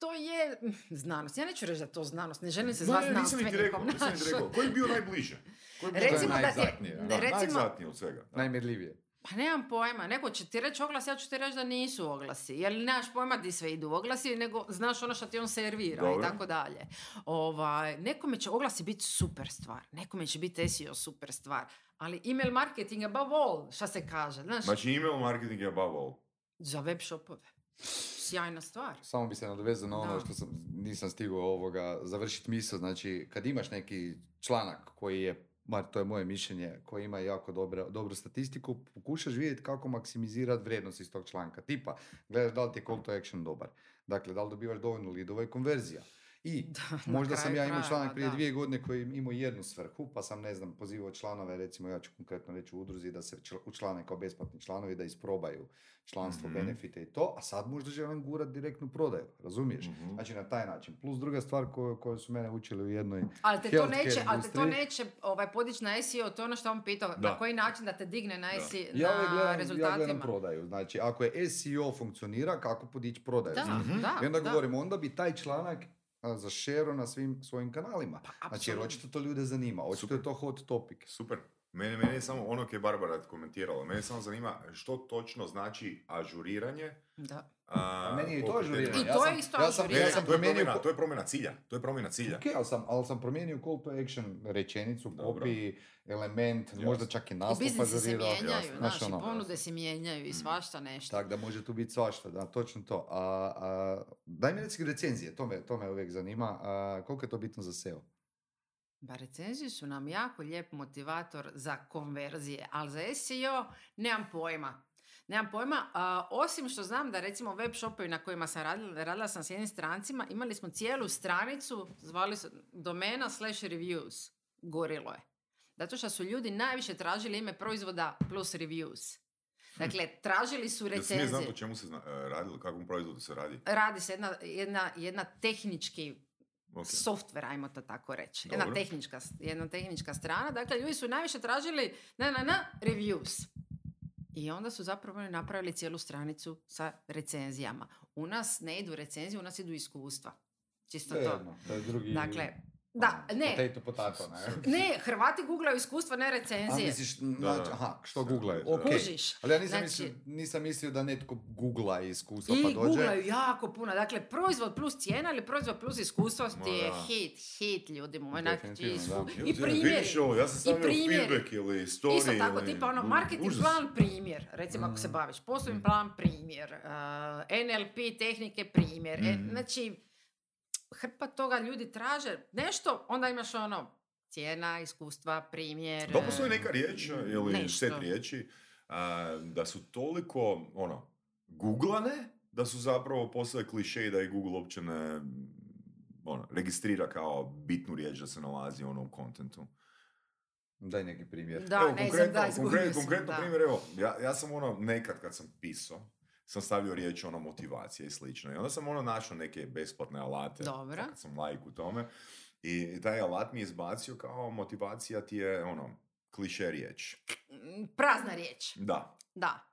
S3: to je znanost. Ja neću reći da to znanost, ne želim se zvati
S2: ne, nisam niti rekao,
S3: znanstvenikom.
S2: nisam niti
S3: znaš.
S2: rekao. Koji je bio najbliže? Koji je bio
S3: Recimo da ti
S1: najegzaktnije,
S3: je,
S1: da.
S3: recimo,
S2: Najegzaktnije od svega. da.
S1: Najmjerljivije.
S3: pa nemam pojma, neko će ti reći oglas, ja ću ti reći da nisu oglasi, jer nemaš pojma di sve idu oglasi, nego znaš ono što ti on servira
S2: Dobro.
S3: i tako dalje. Ovaj, nekome će oglasi biti super stvar, nekome će biti SEO super stvar, ali email marketing above all, šta se kaže, znaš,
S2: Znači email marketing je above all.
S3: za web shopove. Sjajna stvar.
S1: Samo bi se nadovezao na ono
S3: Da.
S1: što sam, nisam stigao ovoga završiti misao. Znači, kad imaš neki članak koji je, bar to je moje mišljenje, koji ima jako dobra, dobru statistiku, pokušaš vidjeti kako maksimizirati vrijednost iz tog članka. Tipa, gledaš da li ti je call to action dobar. Dakle, da li dobivaš dovoljno lidova i konverzija. I
S3: Da,
S1: možda sam ja imao članak prije
S3: da.
S1: dvije godine koji je imao jednu svrhu, pa sam, ne znam, pozivao članove, recimo ja ću konkretno reći u udruzi da se čl- učlane kao besplatni članovi, da isprobaju članstvo,
S2: Mhm.
S1: benefite i to, a sad možda želim gurat direktnu prodaju, razumiješ?
S2: Mhm.
S1: Znači na taj način. Plus druga stvar koju, koju su mene učili u jednoj...
S3: Ali te to neće, ali te to neće ovaj, podići na SEO, to je ono što on pitao,
S2: Da.
S3: na koji način da te digne na,
S2: Da.
S3: SEO,
S1: Ja
S3: na
S1: gledam, ja
S3: rezultatima.
S1: gledam prodaju. Znači, ako je SEO funkcionira, kako podići prodaju?
S3: Da,
S1: Znači,
S3: da,
S1: I onda
S3: da.
S1: govorimo, onda bi taj članak za share na svim svojim kanalima.
S3: Pa,
S1: znači, jer očito to ljude zanima, očito je to hot topic.
S2: Super. Mene, mene je samo ono koje je Barbara komentirala. Mene samo zanima što točno znači ažuriranje.
S3: Da.
S2: A,
S1: meni je i to ažuriranje.
S3: I
S1: Ja
S3: to
S1: sam-
S3: je isto
S1: ja sam-
S2: Ne,
S1: ja
S3: ažuriranje.
S1: sam
S2: to je promjena,
S1: ko-
S2: to je promjena cilja. To je promjena cilja.
S1: Ok, ali sam, ali sam promijenio call to action rečenicu,
S2: Dobro.
S1: copy, element,
S2: Jasno.
S1: možda čak i nastup
S3: biznisi se
S1: ažurirao.
S3: mijenjaju, znaš,
S1: ono,
S3: ponude se mijenjaju
S1: Mm.
S3: i svašta nešto.
S1: Tako da može tu biti svašta, da, točno to. A, a, daj mi reci recenzije, to me, to me uvijek zanima. A, koliko je to bitno za SEO?
S3: Ba recenzije su nam jako lijep motivator za konverzije, ali za SEO nemam pojma. Nemam pojma, a, osim što znam da recimo web shopovi na kojima sam radila, radila sam s jednim strancima, imali smo cijelu stranicu, zvali su domena slash reviews, gorilo je. Zato što su ljudi najviše tražili ime proizvoda plus reviews. Dakle, tražili su
S2: Jel smije znati
S3: recenzije.
S2: o čemu se zna, e, radi, o kakvom proizvodu se radi?
S3: Radi se jedna, jedna, jedna tehnički
S2: Ok.
S3: software, ajmo to tako reći. Jedna tehnička, jedna tehnička strana. Dakle, ljudi su najviše tražili na, na, na reviews. I onda su zapravo napravili cijelu stranicu sa recenzijama. U nas ne idu recenzije, u nas idu iskustva. Čisto to.
S1: Svejedno, to je drugi...
S3: Dakle, da, ne,
S1: Potato, potato, ne?
S3: ne, Hrvati googlaju iskustva, ne
S1: A
S3: recenzije.
S1: misliš,
S2: Da,
S1: znači,
S2: da.
S1: aha, što googlaju?
S2: Da.
S1: Ok.
S3: Kužiš.
S1: Ali ja nisam,
S3: Znači-
S1: mislio, nisam mislio da netko googla iskustva
S3: I
S1: pa dođe.
S3: googlaju jako puno. Dakle, proizvod plus cijena ili proizvod plus iskustvo ti je hit, hit ljudi moji. Znači, I
S2: ti
S3: primjeri.
S2: Vidiš ovo, ja sam
S3: I
S2: stavio feedback ili story
S3: Isto tako,
S2: ili...
S3: tipa ono, marketing
S2: užas.
S3: plan primjer, recimo ako se
S1: Mm.
S3: baviš, poslovni plan primjer, uh, NLP tehnike primjer, e,
S2: Mm.
S3: znači hrpa toga ljudi traže nešto, onda imaš ono, cijena, iskustva, primjer.
S2: Da postoji neka riječ ili
S3: nešto.
S2: set riječi a, da su toliko, ono, googlane, da su zapravo postale kliše da i Google uopće ne ono, registrira kao bitnu riječ da se nalazi ono, u kontentu.
S1: Daj neki primjer.
S3: Da,
S2: evo,
S3: ne znam,
S2: konkretno,
S3: da, izgubio
S2: konkretno,
S3: sam,
S2: konkretno
S3: da.
S2: primjer, evo, ja, ja sam ono, nekad kad sam pisao, sam stavio riječ ono motivacija i slično. I onda sam ono našao neke besplatne alate.
S3: Dobro.
S2: Kad sam lajk u tome. I taj alat mi je izbacio kao motivacija ti je ono, kliše riječ.
S3: Prazna riječ,
S2: Da.
S3: da.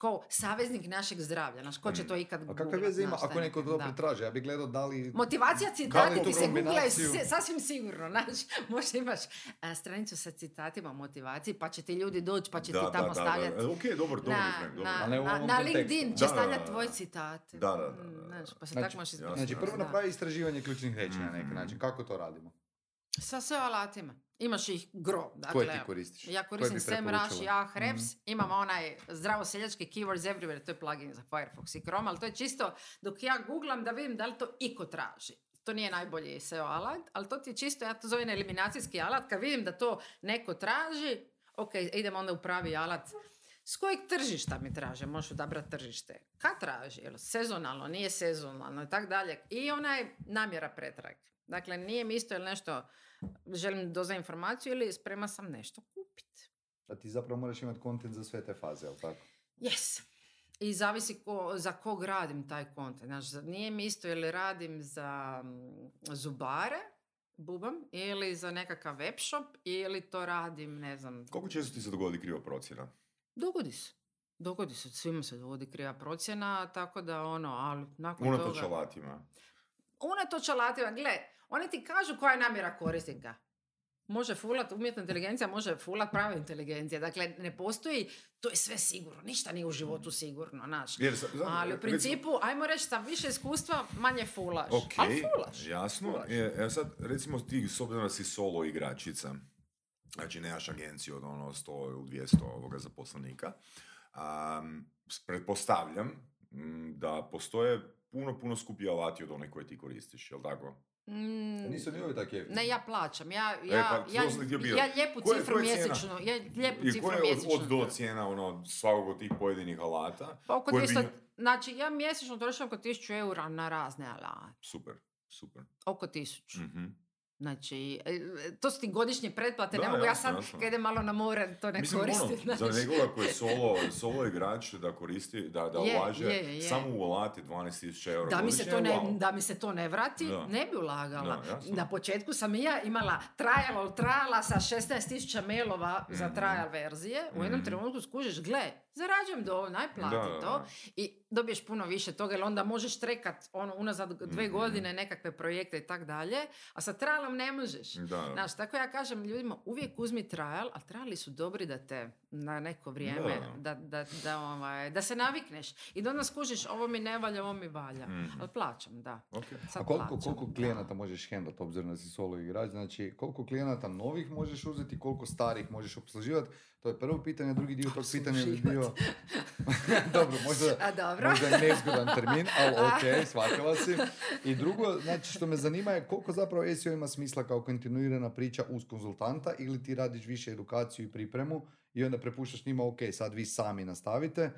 S3: Kao saveznik našeg zdravlja, znaš, ko će
S2: Mm.
S3: to ikad
S1: A kakve veze ima
S3: znaš,
S1: ako neko to
S3: da.
S1: pretraže? Ja bih gledao da li...
S3: Motivacija
S1: Da
S3: citati ti se googlaju sasvim sigurno, znači, možda imaš a, stranicu sa citatima motivaciji, pa će ti ljudi doći, pa će ti tamo stavljati.
S2: Da, Ok, dobar, dobar
S3: Na,
S2: refren, dobar.
S3: na,
S1: Ali ne u
S3: na, na
S1: kontekstu.
S3: LinkedIn će
S2: Da, da, da,
S3: stavljati
S2: da.
S3: tvoje citate.
S2: Da, da, da,
S3: Mm,
S2: da, da.
S3: Znaš, pa se
S1: Znači,
S3: tako možeš.
S1: Znači, prvo
S3: Da.
S1: napravi istraživanje ključnih riječi na neki
S2: Mhm.
S1: način. Kako to radimo?
S3: Sa sve alatima. Imaš ih gro. Dakle,
S1: Koje ti koristiš?
S3: Ja koristim SEMrush,
S1: preporučila?
S3: Ahrefs, imam onaj zdravo seljački Keywords Everywhere, to je plugin za Firefox i Chrome, ali to je čisto dok ja googlam da vidim da li to iko traži. To nije najbolji SEO alat, ali to ti je čisto, ja to zovem eliminacijski alat, kad vidim da to neko traži, ok, idem onda u pravi alat. S kojeg tržišta mi traže? Možeš odabrati tržište. Kad traži? Jel sezonalno, nije sezonalno i tako dalje. I onaj namjera pretrag. Dakle, nije mi isto ili nešto želim doza informaciju ili sprema sam nešto kupiti.
S1: Da ti zapravo moraš imati kontent za sve te faze, jel tako?
S3: Yes. I zavisi ko, za kog radim taj kontent. Znači, nije mi isto ili radim za zubare, bubam, ili za nekakav web shop, ili to radim, ne znam,
S2: Koliko često ti se dogodi kriva procjena?
S3: dogodi se. Dogodi se, svima se dogodi kriva procjena, tako da ono, ali nakon
S2: Unatoč
S3: toga...
S2: alatima.
S3: Unatoč alatima, gle, oni ti kažu koja je namjera korisnika. Može fulat, umjetna inteligencija može fulat prava inteligencija. Dakle, ne postoji, to je sve sigurno. Ništa nije u životu sigurno, znaš. Ali u
S2: recimo-
S3: principu, ajmo reći, sa više iskustva manje fulaš.
S2: Ok,
S3: Ali fulaš.
S2: jasno.
S3: Fulaš.
S2: E, evo sad, recimo ti, s obzirom da si solo igračica, znači nemaš agenciju od ono 100 ili 200 ovoga zaposlenika, um, pretpostavljam mm, da postoje puno, puno skuplji alati od one koje ti koristiš, jel tako?
S3: Mm,
S1: Nisu ni ovi tako jeftini.
S3: ne, ja plaćam. Ja,
S2: E,
S3: ja,
S2: pa,
S3: ja, ja lijepu
S2: Koja je-
S3: cifru
S2: koja je cijena?
S3: mjesečno. Ja lijepu
S2: I
S3: cifru
S2: koja je od,
S3: mjesečno.
S2: od do cijena ono, svakog od tih pojedinih alata?
S3: Pa oko
S2: koje bi
S3: 200,
S2: nju-
S3: znači ja mjesečno trošim oko 1000 eura na razne alate.
S2: Super, super.
S3: Oko 1000.
S2: Mhm.
S3: Znači, e, to su ti godišnje pretplate,
S2: Da,
S3: ne mogu ja sad kad idem malo na more to ne
S2: Mislim,
S3: koristim.
S2: ono, za
S3: znači.
S2: nekoga koji je solo, solo igrač da koristi, da, da
S3: Je,
S2: ulaže
S3: je, je.
S2: samo u alate 12.000 eura
S3: Da mi, se to ne,
S2: wow.
S3: da mi se to ne vrati,
S2: Da.
S3: ne bi ulagala.
S2: Da,
S3: na početku sam i ja imala trial od triala sa 16.000 mailova za
S2: Mhm.
S3: trial verzije. U jednom
S2: Mhm.
S3: trenutku skužiš, gle, zarađujem dovoljno, aj plati
S2: Da, da,
S3: to.
S2: da.
S3: I dobiješ puno više toga, jer onda možeš trekat ono, unazad dve
S2: Mhm.
S3: godine nekakve projekte i tak dalje, a sa trialom ne možeš.
S2: Da, da.
S3: Znaš, tako ja kažem ljudima, uvijek uzmi trial, a triali su dobri da te na neko vrijeme,
S2: Da.
S3: da, da, da, ovaj, da se navikneš. I da onda skužiš, ovo mi ne valja, ovo mi valja.
S2: Mhm.
S3: Ali plaćam, da.
S2: Ok.
S3: Sad
S1: A koliko,
S3: plaćam,
S1: koliko
S3: da.
S1: klijenata možeš handlat, obzirom da si solo igrač? Znači, koliko klijenata novih možeš uzeti, koliko starih možeš obsluživati? To je prvo pitanje, drugi dio tog pitanja bi bio... dobro, možda,
S3: A dobro.
S1: možda nezgodan termin, ali ok, shvatila si. I drugo, znači što me zanima je koliko zapravo SEO ima smisla kao kontinuirana priča uz konzultanta ili ti radiš više edukaciju i pripremu i onda prepuštaš njima, ok, sad vi sami nastavite,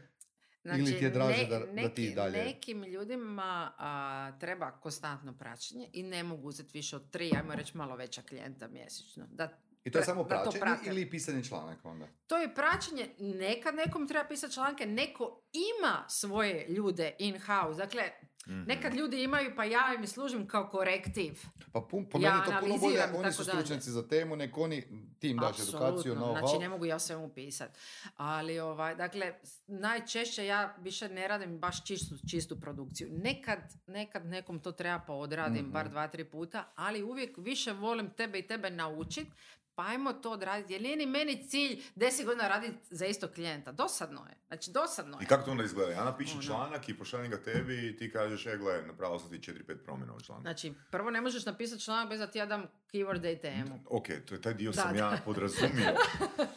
S1: Ili ti je draže da- da ti
S3: neki-
S1: dalje-
S3: Nekim ljudima a, treba konstantno praćenje i ne mogu uzeti više od tri, ajmo reći malo veća klijenta mjesečno. Da
S1: I to je samo praćenje ili pisanje članaka onda?
S3: To je praćenje, nekad nekom treba pisati članke, neko ima svoje ljude in-house. Dakle,
S2: Mhm.
S3: nekad ljudi imaju, pa ja im služim kao korektiv.
S1: Pa pun, po
S3: Ja
S1: meni to puno bolje, oni su stručnjaci za temu, nek oni tim daš edukaciju, know
S3: Znači, ne mogu ja svemu pisat. Ali, ovaj, dakle, najčešće ja više ne radim baš čistu, čistu produkciju. Nekad, nekad nekom to treba pa odradim,
S1: Mhm.
S3: bar dva, tri puta, ali uvijek više volim tebe i tebe naučit, pa ajmo to odraditi. Jer nije ni meni cilj deset godina raditi za istog klijenta. Dosadno je. Znači, dosadno je.
S2: I kako to onda izgleda? Ja napišem
S3: Ono.
S2: članak i pošaljem ga tebi i ti kažeš, e, gle, napravila sam ti 4-5 promjena u članku.
S3: Znači, prvo ne možeš napisati članak bez da ti ja dam keyword ATM-u.
S2: Ok, to je taj dio
S3: Da,
S2: sam
S3: da.
S2: ja podrazumio.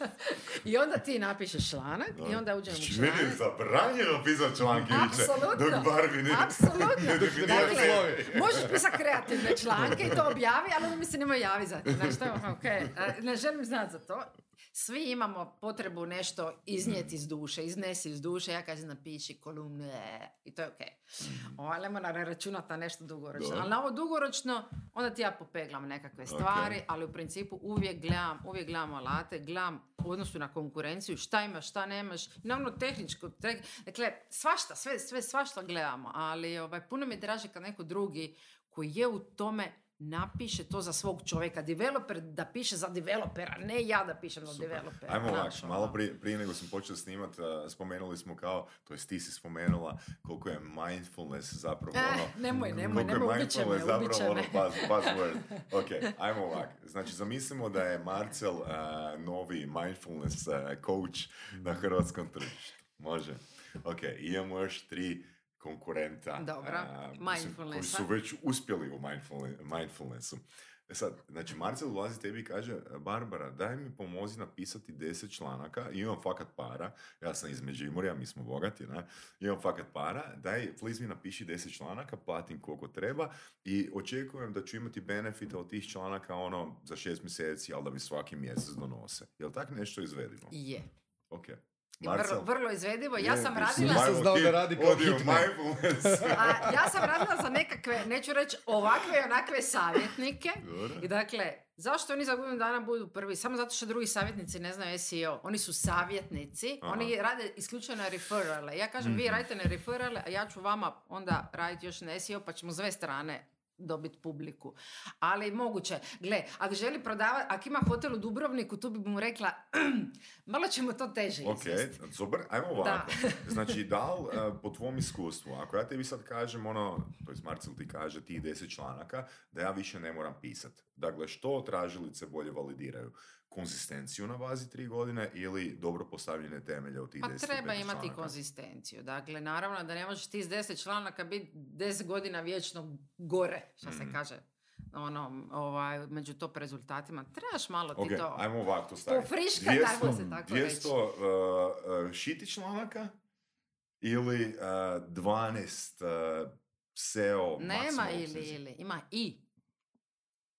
S3: I onda ti napišeš članak i onda uđem u
S2: Znači, meni je
S3: članak.
S2: zabranjeno pisati članke više.
S3: Apsolutno.
S2: Dok Barbie ne...
S3: Apsolutno.
S2: ne definira
S3: Dakle, možeš pisati kreativne članke i to objavi, ali onda mi se nemoj javi za to. Znači, to je ono, e, ne želim znati za to. Svi imamo potrebu nešto iznijeti iz duše, iznesi iz duše, ja kažem napiši kolumne i to je okej. Okay. Ovo na računati na nešto dugoročno.
S2: Dobro.
S3: Ali na ovo dugoročno, onda ti ja popeglam nekakve stvari, ali u principu uvijek gledam, uvijek gledam alate, gledam u odnosu na konkurenciju, šta imaš, šta nemaš, i naravno tehničko, te- dakle, svašta, sve, sve svašta gledamo, ali ovaj, puno mi draže kad neko drugi koji je u tome napiše to za svog čovjeka, developer da piše za developera, ne ja da pišem za developera.
S2: Ajmo ovak,
S3: znaš, ono.
S2: malo prije, prije nego sam počeo snimat, spomenuli smo kao, to jest ti si spomenula koliko je mindfulness zapravo
S3: Eh,
S2: ono...
S3: nemoj, nemoj, nemoj, ubit će me,
S2: zapravo ono buzz, buzzword. Ok, ajmo ovak. Znači, zamislimo da je Marcel a, novi mindfulness a, coach na hrvatskom tržištu. Može. Ok, imamo još tri konkurenta.
S3: Dobro,
S2: a, mislim, koji su već uspjeli u mindfulne- mindfulnessu. E sad, znači Marcel ulazi tebi i kaže Barbara, daj mi pomozi napisati 10 članaka, imam fakat para, ja sam iz Međimurja, mi smo bogati, ne? imam fakat para, daj, please mi napiši 10 članaka, platim koliko treba i očekujem da ću imati benefita od tih članaka ono za šest mjeseci, ali da mi svaki mjesec donose. Jel tak nešto izvedimo?
S3: Je.
S2: Ok.
S3: Vrlo, vrlo izvedivo. Ja sam radila...
S1: Nisam znao da radi kao.
S3: A, ja sam radila za nekakve, neću reći ovakve i onakve savjetnike. I dakle, zašto oni za godinu dana budu prvi? Samo zato što drugi savjetnici ne znaju SEO. Oni su savjetnici,
S2: Aha.
S3: oni rade isključivo na referrale. Ja kažem, vi
S2: Mhm.
S3: radite na referrale, a ja ću vama onda raditi još na SEO, pa ćemo s dve strane dobiti publiku. Ali moguće. Gle, ako želi prodavati, ako ima hotel u Dubrovniku, tu bi mu rekla, malo ćemo to teže
S2: Ok, super, ajmo ovako. Znači, da li e, po tvom iskustvu, ako ja tebi sad kažem ono, to je Marcel ti kaže tih deset članaka, da ja više ne moram pisat. Dakle, što tražilice bolje validiraju? Konzistenciju na bazi tri godine ili dobro postavljene temelje u tih
S3: Pa
S2: deset
S3: treba
S2: 15
S3: imati
S2: članaka?
S3: konzistenciju. Dakle, naravno da ne možeš ti s deset članaka biti deset godina vječno gore, što se
S2: Mhm.
S3: kaže. Ono, ovaj, među top rezultatima. Trebaš malo ti
S2: Ok,
S3: to.
S2: ajmo ovako to staviti.
S3: Pofriškat, ajmo se tako
S2: 200 uh, uh, šiti članaka ili uh, 12 uh, SEO
S3: Nema ili, ili. Ima i.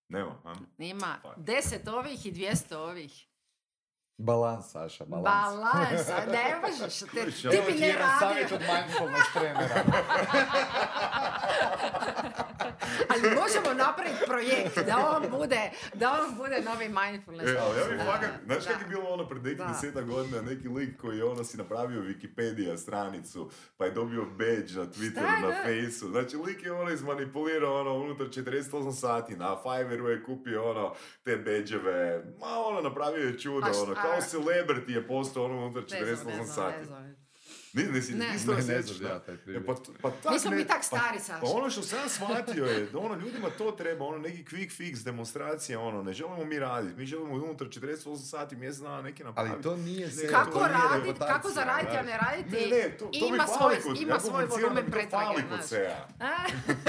S2: Nema, a?
S3: Ima deset ovih i 200 ovih.
S1: Balans, Saša, balans.
S3: Balans, a ne možeš. Te, ti
S2: ovo
S3: bi ne
S1: jedan savjet
S3: radio.
S1: od mindfulness trenera.
S3: Ali možemo napraviti projekt da on bude, da on bude novi mindfulness.
S2: E, ali ja bi
S3: Da,
S2: fakat, znaš kak je bilo ono pred nekih deseta godina, neki lik koji je ono si napravio Wikipedia stranicu, pa je dobio badge na Twitteru, na. Faceu. Znači, lik je ono izmanipulirao ono unutar 48 sati, na Fiverru je kupio ono te badgeove, ma ono napravio je čudo,
S3: A šta-
S2: ono, kao celebrity je postao ono unutar
S3: Ne znam,
S2: 48
S3: ne znam,
S2: sati.
S3: Ne znam.
S2: Ne, ne, si,
S3: Ne.
S2: nisi
S1: Ne, ne
S2: da?
S1: ja taj
S2: E,
S1: primjer.
S2: pa, pa tak
S3: Nismo
S2: ne-
S3: mi tak
S2: pa-
S3: stari, Saša.
S2: Pa ono što sam shvatio je da ono ljudima to treba, ono neki quick fix demonstracija, ono ne želimo mi raditi, mi želimo unutar 48 sati mjesec dana neki napraviti.
S1: Ali to nije sve.
S3: Kako raditi, kako zaraditi, a ne raditi,
S2: Ne, ne, to, to mi
S3: ima svoj,
S2: kod,
S3: ima
S2: ja
S3: svoj volumen pretrage,
S2: kod
S3: znaš.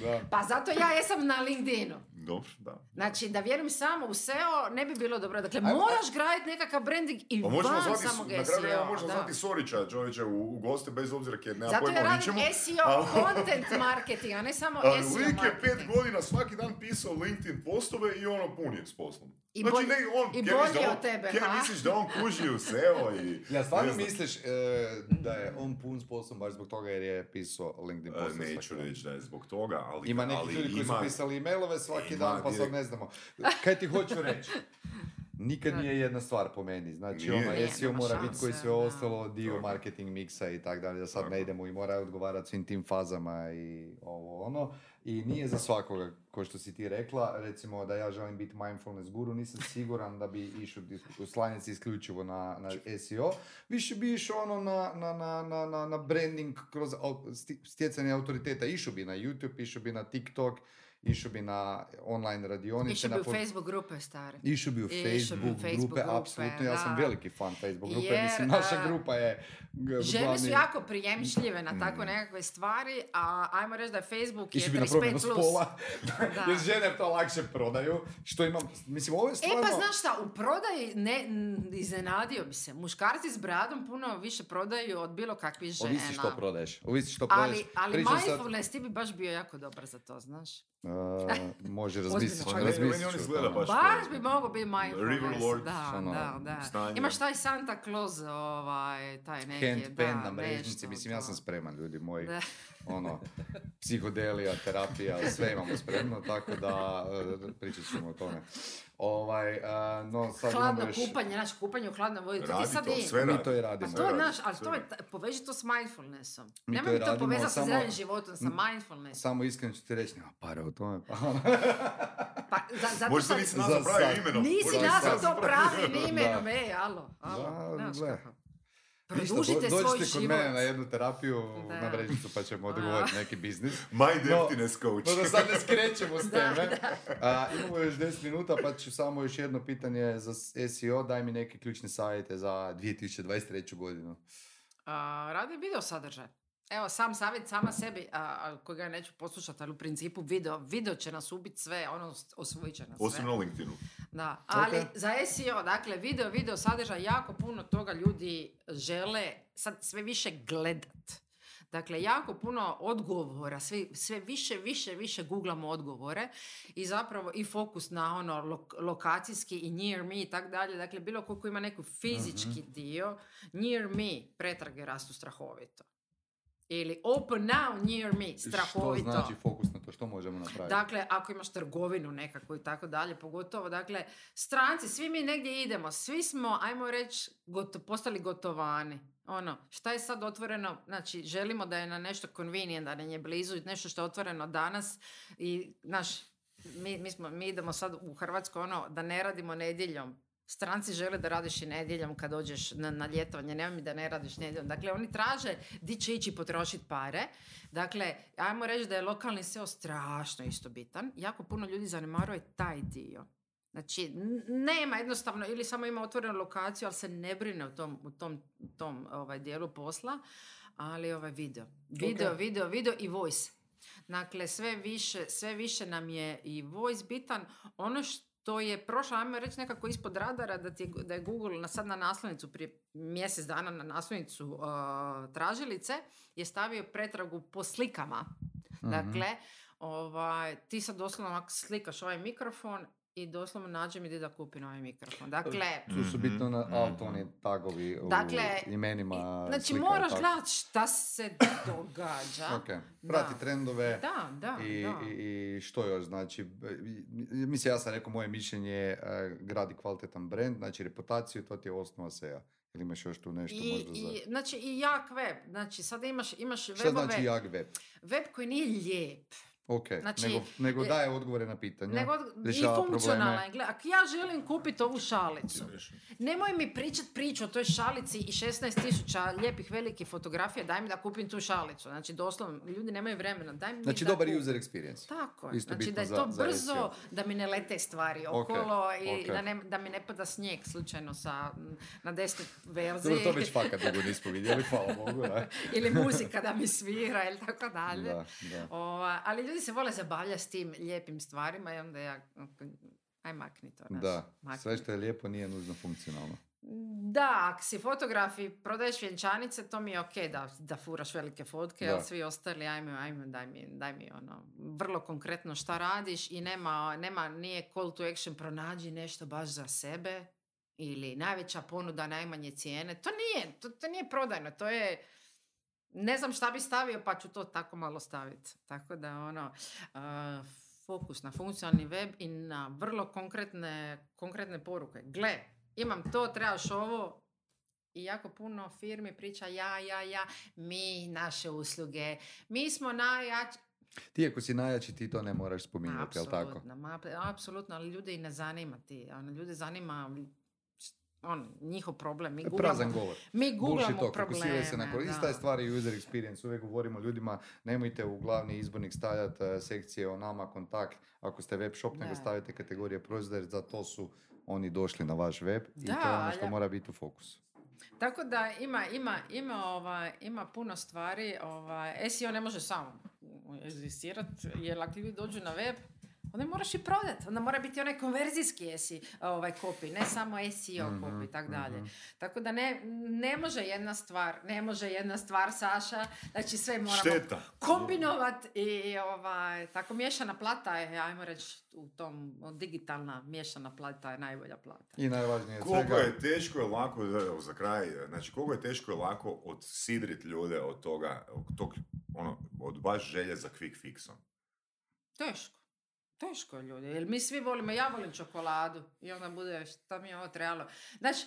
S1: Da.
S3: Pa zato ja jesam na LinkedInu.
S2: Dobro, da.
S3: Znači, da vjerujem samo u SEO ne bi bilo dobro. Dakle,
S1: Ajmo,
S3: moraš graditi nekakav branding i
S2: Pa
S3: van
S2: zvati,
S3: samog
S2: na kraju
S3: SEO.
S2: možemo zvati Sorića, čovječe, u, u goste, bez obzira kjer nema
S3: Zato
S2: pojma
S3: ja radim. SEO
S2: ali-
S3: content marketing, a ne samo
S2: Ali
S3: SEO
S2: lik je pet
S3: marketing.
S2: godina svaki dan pisao LinkedIn postove i ono pun je s poslom.
S3: I
S2: Znači,
S3: bolje,
S2: ne, on,
S3: i bolje od tebe, ha?
S2: misliš da on kuži u SEO i...
S1: Ja stvarno misliš e, da je on pun s poslom baš zbog toga jer je pisao LinkedIn
S2: E,
S1: post.
S2: Neću reći da je zbog toga, ali...
S1: Ima neki ljudi koji su pisali e-mailove svaki
S2: ima
S1: dan, pa sad ne znamo. Kaj ti hoću reći? Nikad nije jedna stvar po meni. Znači,
S2: Nije.
S1: ono, SEO mora biti koji sve ostalo, dio marketing miksa i tak dalje, da sad ne idemo i mora odgovarati svim tim fazama i ovo ono. I nije za svakoga, ko što si ti rekla, recimo da ja želim biti mindfulness guru, nisam siguran da bi išao slanici isključivo na, na SEO, više bi išao ono na, na, na, na, na, na branding kroz stjecanje autoriteta, išao bi na YouTube, išao bi na TikTok, išao bi na online radionice.
S3: Išao
S1: na
S3: bi u
S1: pod-
S3: Facebook grupe stare.
S1: Išao bi u
S3: Išao bi u
S1: Facebook,
S3: Facebook
S1: grupe,
S3: grupe,
S1: apsolutno, ja sam veliki fan Facebook grupe,
S3: Jer,
S1: mislim, naša grupa je g-
S3: Žene su
S1: glavni-
S3: jako prijemčljive na tako
S2: Mm.
S3: nekakve stvari, a ajmo reći da je Facebook je
S1: Išli bi na
S3: 35+.
S1: promjenu spola,
S3: Da.
S1: jer žene to lakše prodaju, što imam, mislim, ovo je
S3: E
S1: stvarno...
S3: pa znaš šta, u prodaji ne, n- iznenadio bi se. Muškarci s bradom puno više prodaju od bilo kakvih žena.
S1: Ovisi što prodaješ, ovisi što prodaješ.
S3: Ali, ali
S1: Pričam sad-
S3: mindfulness ti bi baš bio jako dobar za to, znaš.
S1: Može razmisliti,
S3: Ozbiljno,
S2: Pa ne,
S1: razmislit
S2: meni on izgleda baš
S3: Baš bi mogao biti mindfulness.
S2: Riverlord,
S3: da,
S1: ono,
S3: da, da.
S2: stanje.
S3: Imaš taj Santa Claus, ovaj, taj neki,
S1: Hand
S3: da,
S1: pen na mrežnici,
S3: nešto
S1: mislim, ja sam spreman, ljudi moji.
S3: Da.
S1: Ono, psihodelija, terapija, sve imamo spremno, tako da e, pričat ćemo o tome. Ovaj, a, no, sad imamo
S3: Hladno
S1: još...
S3: kupanje, znaš, kupanje u hladnoj vodi. To ti
S2: Radi
S3: sad
S2: to, sve
S1: Mi
S2: radi.
S1: to i
S3: Pa
S1: radimo.
S3: to je
S2: radi,
S3: naš, ali to je, poveži to s mindfulnessom.
S1: Mi to
S3: Nemoj
S1: i
S3: to
S1: radimo,
S3: povezati sa zdravim životom, sa mindfulnessom.
S1: Samo iskreno ću ti reći, nema para u tome. Pa,
S3: Pa, za, zato
S2: Možda
S3: sad-
S2: nisi
S1: Za
S2: nazvao pravim imenom.
S3: Nisi nazvao to pravim imenom, ej, alo, alo,
S1: Da,
S3: znaš kako. Produžite svoj
S1: dođite kod mene na jednu terapiju
S3: Da.
S1: na mrežnicu pa ćemo dogovoriti neki biznis.
S2: My
S1: No,
S2: Emptiness Coach.
S1: No da sad ne skrećemo s
S3: Da,
S1: teme. A, imamo još 10 minuta pa ću samo još jedno pitanje za SEO. Daj mi neke ključne savjete za 2023. godinu.
S3: A, radi video sadržaj. Evo, sam savjet sama sebi, a, a, kojega neću poslušati, ali u principu video, video će nas ubiti sve, ono, osvojit će nas sve.
S2: Osim na LinkedInu.
S3: Da, ali
S1: Ok.
S3: za SEO, dakle, video, video sadržaj, jako puno toga ljudi žele sad sve više gledat. Dakle, jako puno odgovora, sve, sve više, više, više googlamo odgovore i zapravo i fokus na ono lok- lokacijski i near me i tak dalje. Dakle, bilo ko ko ima neku fizički
S1: Mhm.
S3: dio, near me pretrage rastu strahovito. Ili open now near me, strahovito.
S1: Što znači fokus na? Što možemo napraviti?
S3: Dakle, ako imaš trgovinu nekakvu i tako dalje, pogotovo, dakle, stranci, svi mi negdje idemo, svi smo, ajmo reći, goto, postali gotovani. Ono, šta je sad otvoreno, znači, želimo da je na nešto convenient, da nam je blizu, nešto što je otvoreno danas i, znaš, mi, mi, smo, mi idemo sad u Hrvatskoj, ono, da ne radimo nedjeljom. Stranci žele da radiš i nedjeljom kad dođeš na, na ljetovanje, nema mi da ne radiš nedjeljom. Dakle, oni traže di će ići potrošiti pare. Dakle, ajmo reći da je lokalni SEO strašno isto bitan. Jako puno ljudi zanemaruje taj dio. Znači, nema jednostavno, ili samo ima otvorenu lokaciju, ali se ne brine u tom, u tom, tom ovaj, dijelu posla, ali ovaj video. Video,
S1: Ok.
S3: video, video i voice. Dakle, sve više, sve više nam je i voice bitan. Ono što je prošlo, ajmo reći nekako ispod radara, da, ti je, da je Google na, sad na naslovnicu, prije mjesec dana na naslovnicu uh, tražilice, je stavio pretragu po slikama.
S1: Mhm.
S3: Dakle, ovaj, ti sad doslovno slikaš ovaj mikrofon i doslovno nađe mi gdje da kupim ovaj mikrofon. Dakle,
S1: Tu su bitno na
S2: mhm.
S1: autoni tagovi u
S3: Dakle,
S1: imenima
S3: znači
S1: slika,
S3: moraš
S1: tako.
S3: gledat šta se događa.
S1: Ok, prati
S3: Da.
S1: trendove.
S3: Da, da,
S1: I,
S3: da.
S1: i, I što još, znači, i- mislim, ja sam rekao, moje mišljenje je e, gradi kvalitetan brand, znači reputaciju, to ti je osnova SEA. Ili imaš još tu nešto
S3: I,
S1: možda za...
S3: i, znači i jak web. Znači sad imaš, imaš
S1: Šta
S3: webove,
S1: znači jak web?
S3: web koji nije lijep.
S1: Ok,
S3: Znači,
S1: nego, nego
S3: e,
S1: daje odgovore na pitanja,
S3: Nego, I funkcionalna. Gle, ako ja želim kupiti ovu šalicu, nemoj mi pričat priču o toj šalici i 16 tisuća lijepih velikih fotografija, daj mi da kupim tu šalicu. Znači, doslovno, ljudi nemaju vremena, daj mi
S1: Znači,
S3: da
S1: dobar
S3: kupim.
S1: user experience.
S3: Tako je.
S1: Isto
S3: znači da je
S1: za-
S3: to
S1: za
S3: brzo,
S1: SEO.
S3: da mi ne lete stvari
S1: Ok,
S3: okolo i
S1: ok.
S3: da, ne, da mi ne pada snijeg slučajno sa, na desnoj verziji.
S1: Dobro, to već fakat dugo nismo vidjeli, hvala Bogu,
S3: ili muzika da mi svira ili tako dalje.
S1: Da, da.
S3: Ova, ali ljudi se vole zabavljati s tim lijepim stvarima i onda ja, aj makni to. znaš,
S1: Da,
S3: makni.
S1: sve što je lijepo nije nužno funkcionalno.
S3: Da, ako si fotograf i prodaješ vjenčanice, to mi je ok da, da furaš velike fotke, ali svi ostali, ajme, ajme, daj mi, daj mi ono, vrlo konkretno šta radiš i nema, nema, nije call to action, pronađi nešto baš za sebe ili najveća ponuda, najmanje cijene. To nije, to, to nije prodajno, to je, ne znam šta bi stavio, pa ću to tako malo staviti. Tako da, ono, uh, fokus na funkcionalni web i na vrlo konkretne, konkretne poruke. Gle, imam to, trebaš ovo, i jako puno firmi priča ja, ja, ja, mi, naše usluge, mi smo najjači.
S1: Ti ako si najjači, ti to ne moraš spominjati, jel tako?
S3: Apsolutno, ma, apsolutno, ali ljude i ne zanima ti. Ono, ljude zanima on, njihov problem. Mi
S1: E, Prazan
S3: googlamo,
S1: govor.
S3: mi googlamo
S1: fokusiraj se na
S3: probleme.
S1: kor- Ista je
S3: da.
S1: stvar i user experience. Uvijek govorimo ljudima, nemojte u glavni izbornik stavljati eh, sekcije o nama, kontakt. Ako ste web shop, nego
S3: Da.
S1: stavite kategorije proizvoda, jer za to su oni došli na vaš web i to
S3: Da,
S1: je ono što
S3: ali-
S1: mora biti u fokusu.
S3: Tako da ima, ima, ima, ovaj, ima puno stvari. Ovaj, SEO ne može sam egzistirati, jer ako ljudi dođu na web, onda moraš i prodati. Onda mora biti onaj konverzijski SEO, ovaj, copy, ne samo SEO
S1: Mhm,
S3: copy i tako dalje.
S1: mhm.
S3: Tako da ne, ne može jedna stvar, ne može jedna stvar, Saša, znači sve moramo
S2: Šteta.
S3: kombinovat i ovaj, tako miješana plata je, ajmo reći, u tom digitalna miješana plata je najbolja plata.
S1: I najvažnije
S2: Koliko
S1: svega,
S2: je teško je lako, za kraj, znači koliko je teško je lako odsidrit ljude od toga, od tog, ono, od baš želje za quick fixom.
S3: Teško. Teško je ljudi, jer mi svi volimo, ja volim čokoladu i onda bude šta mi je ovo trebalo. Znači,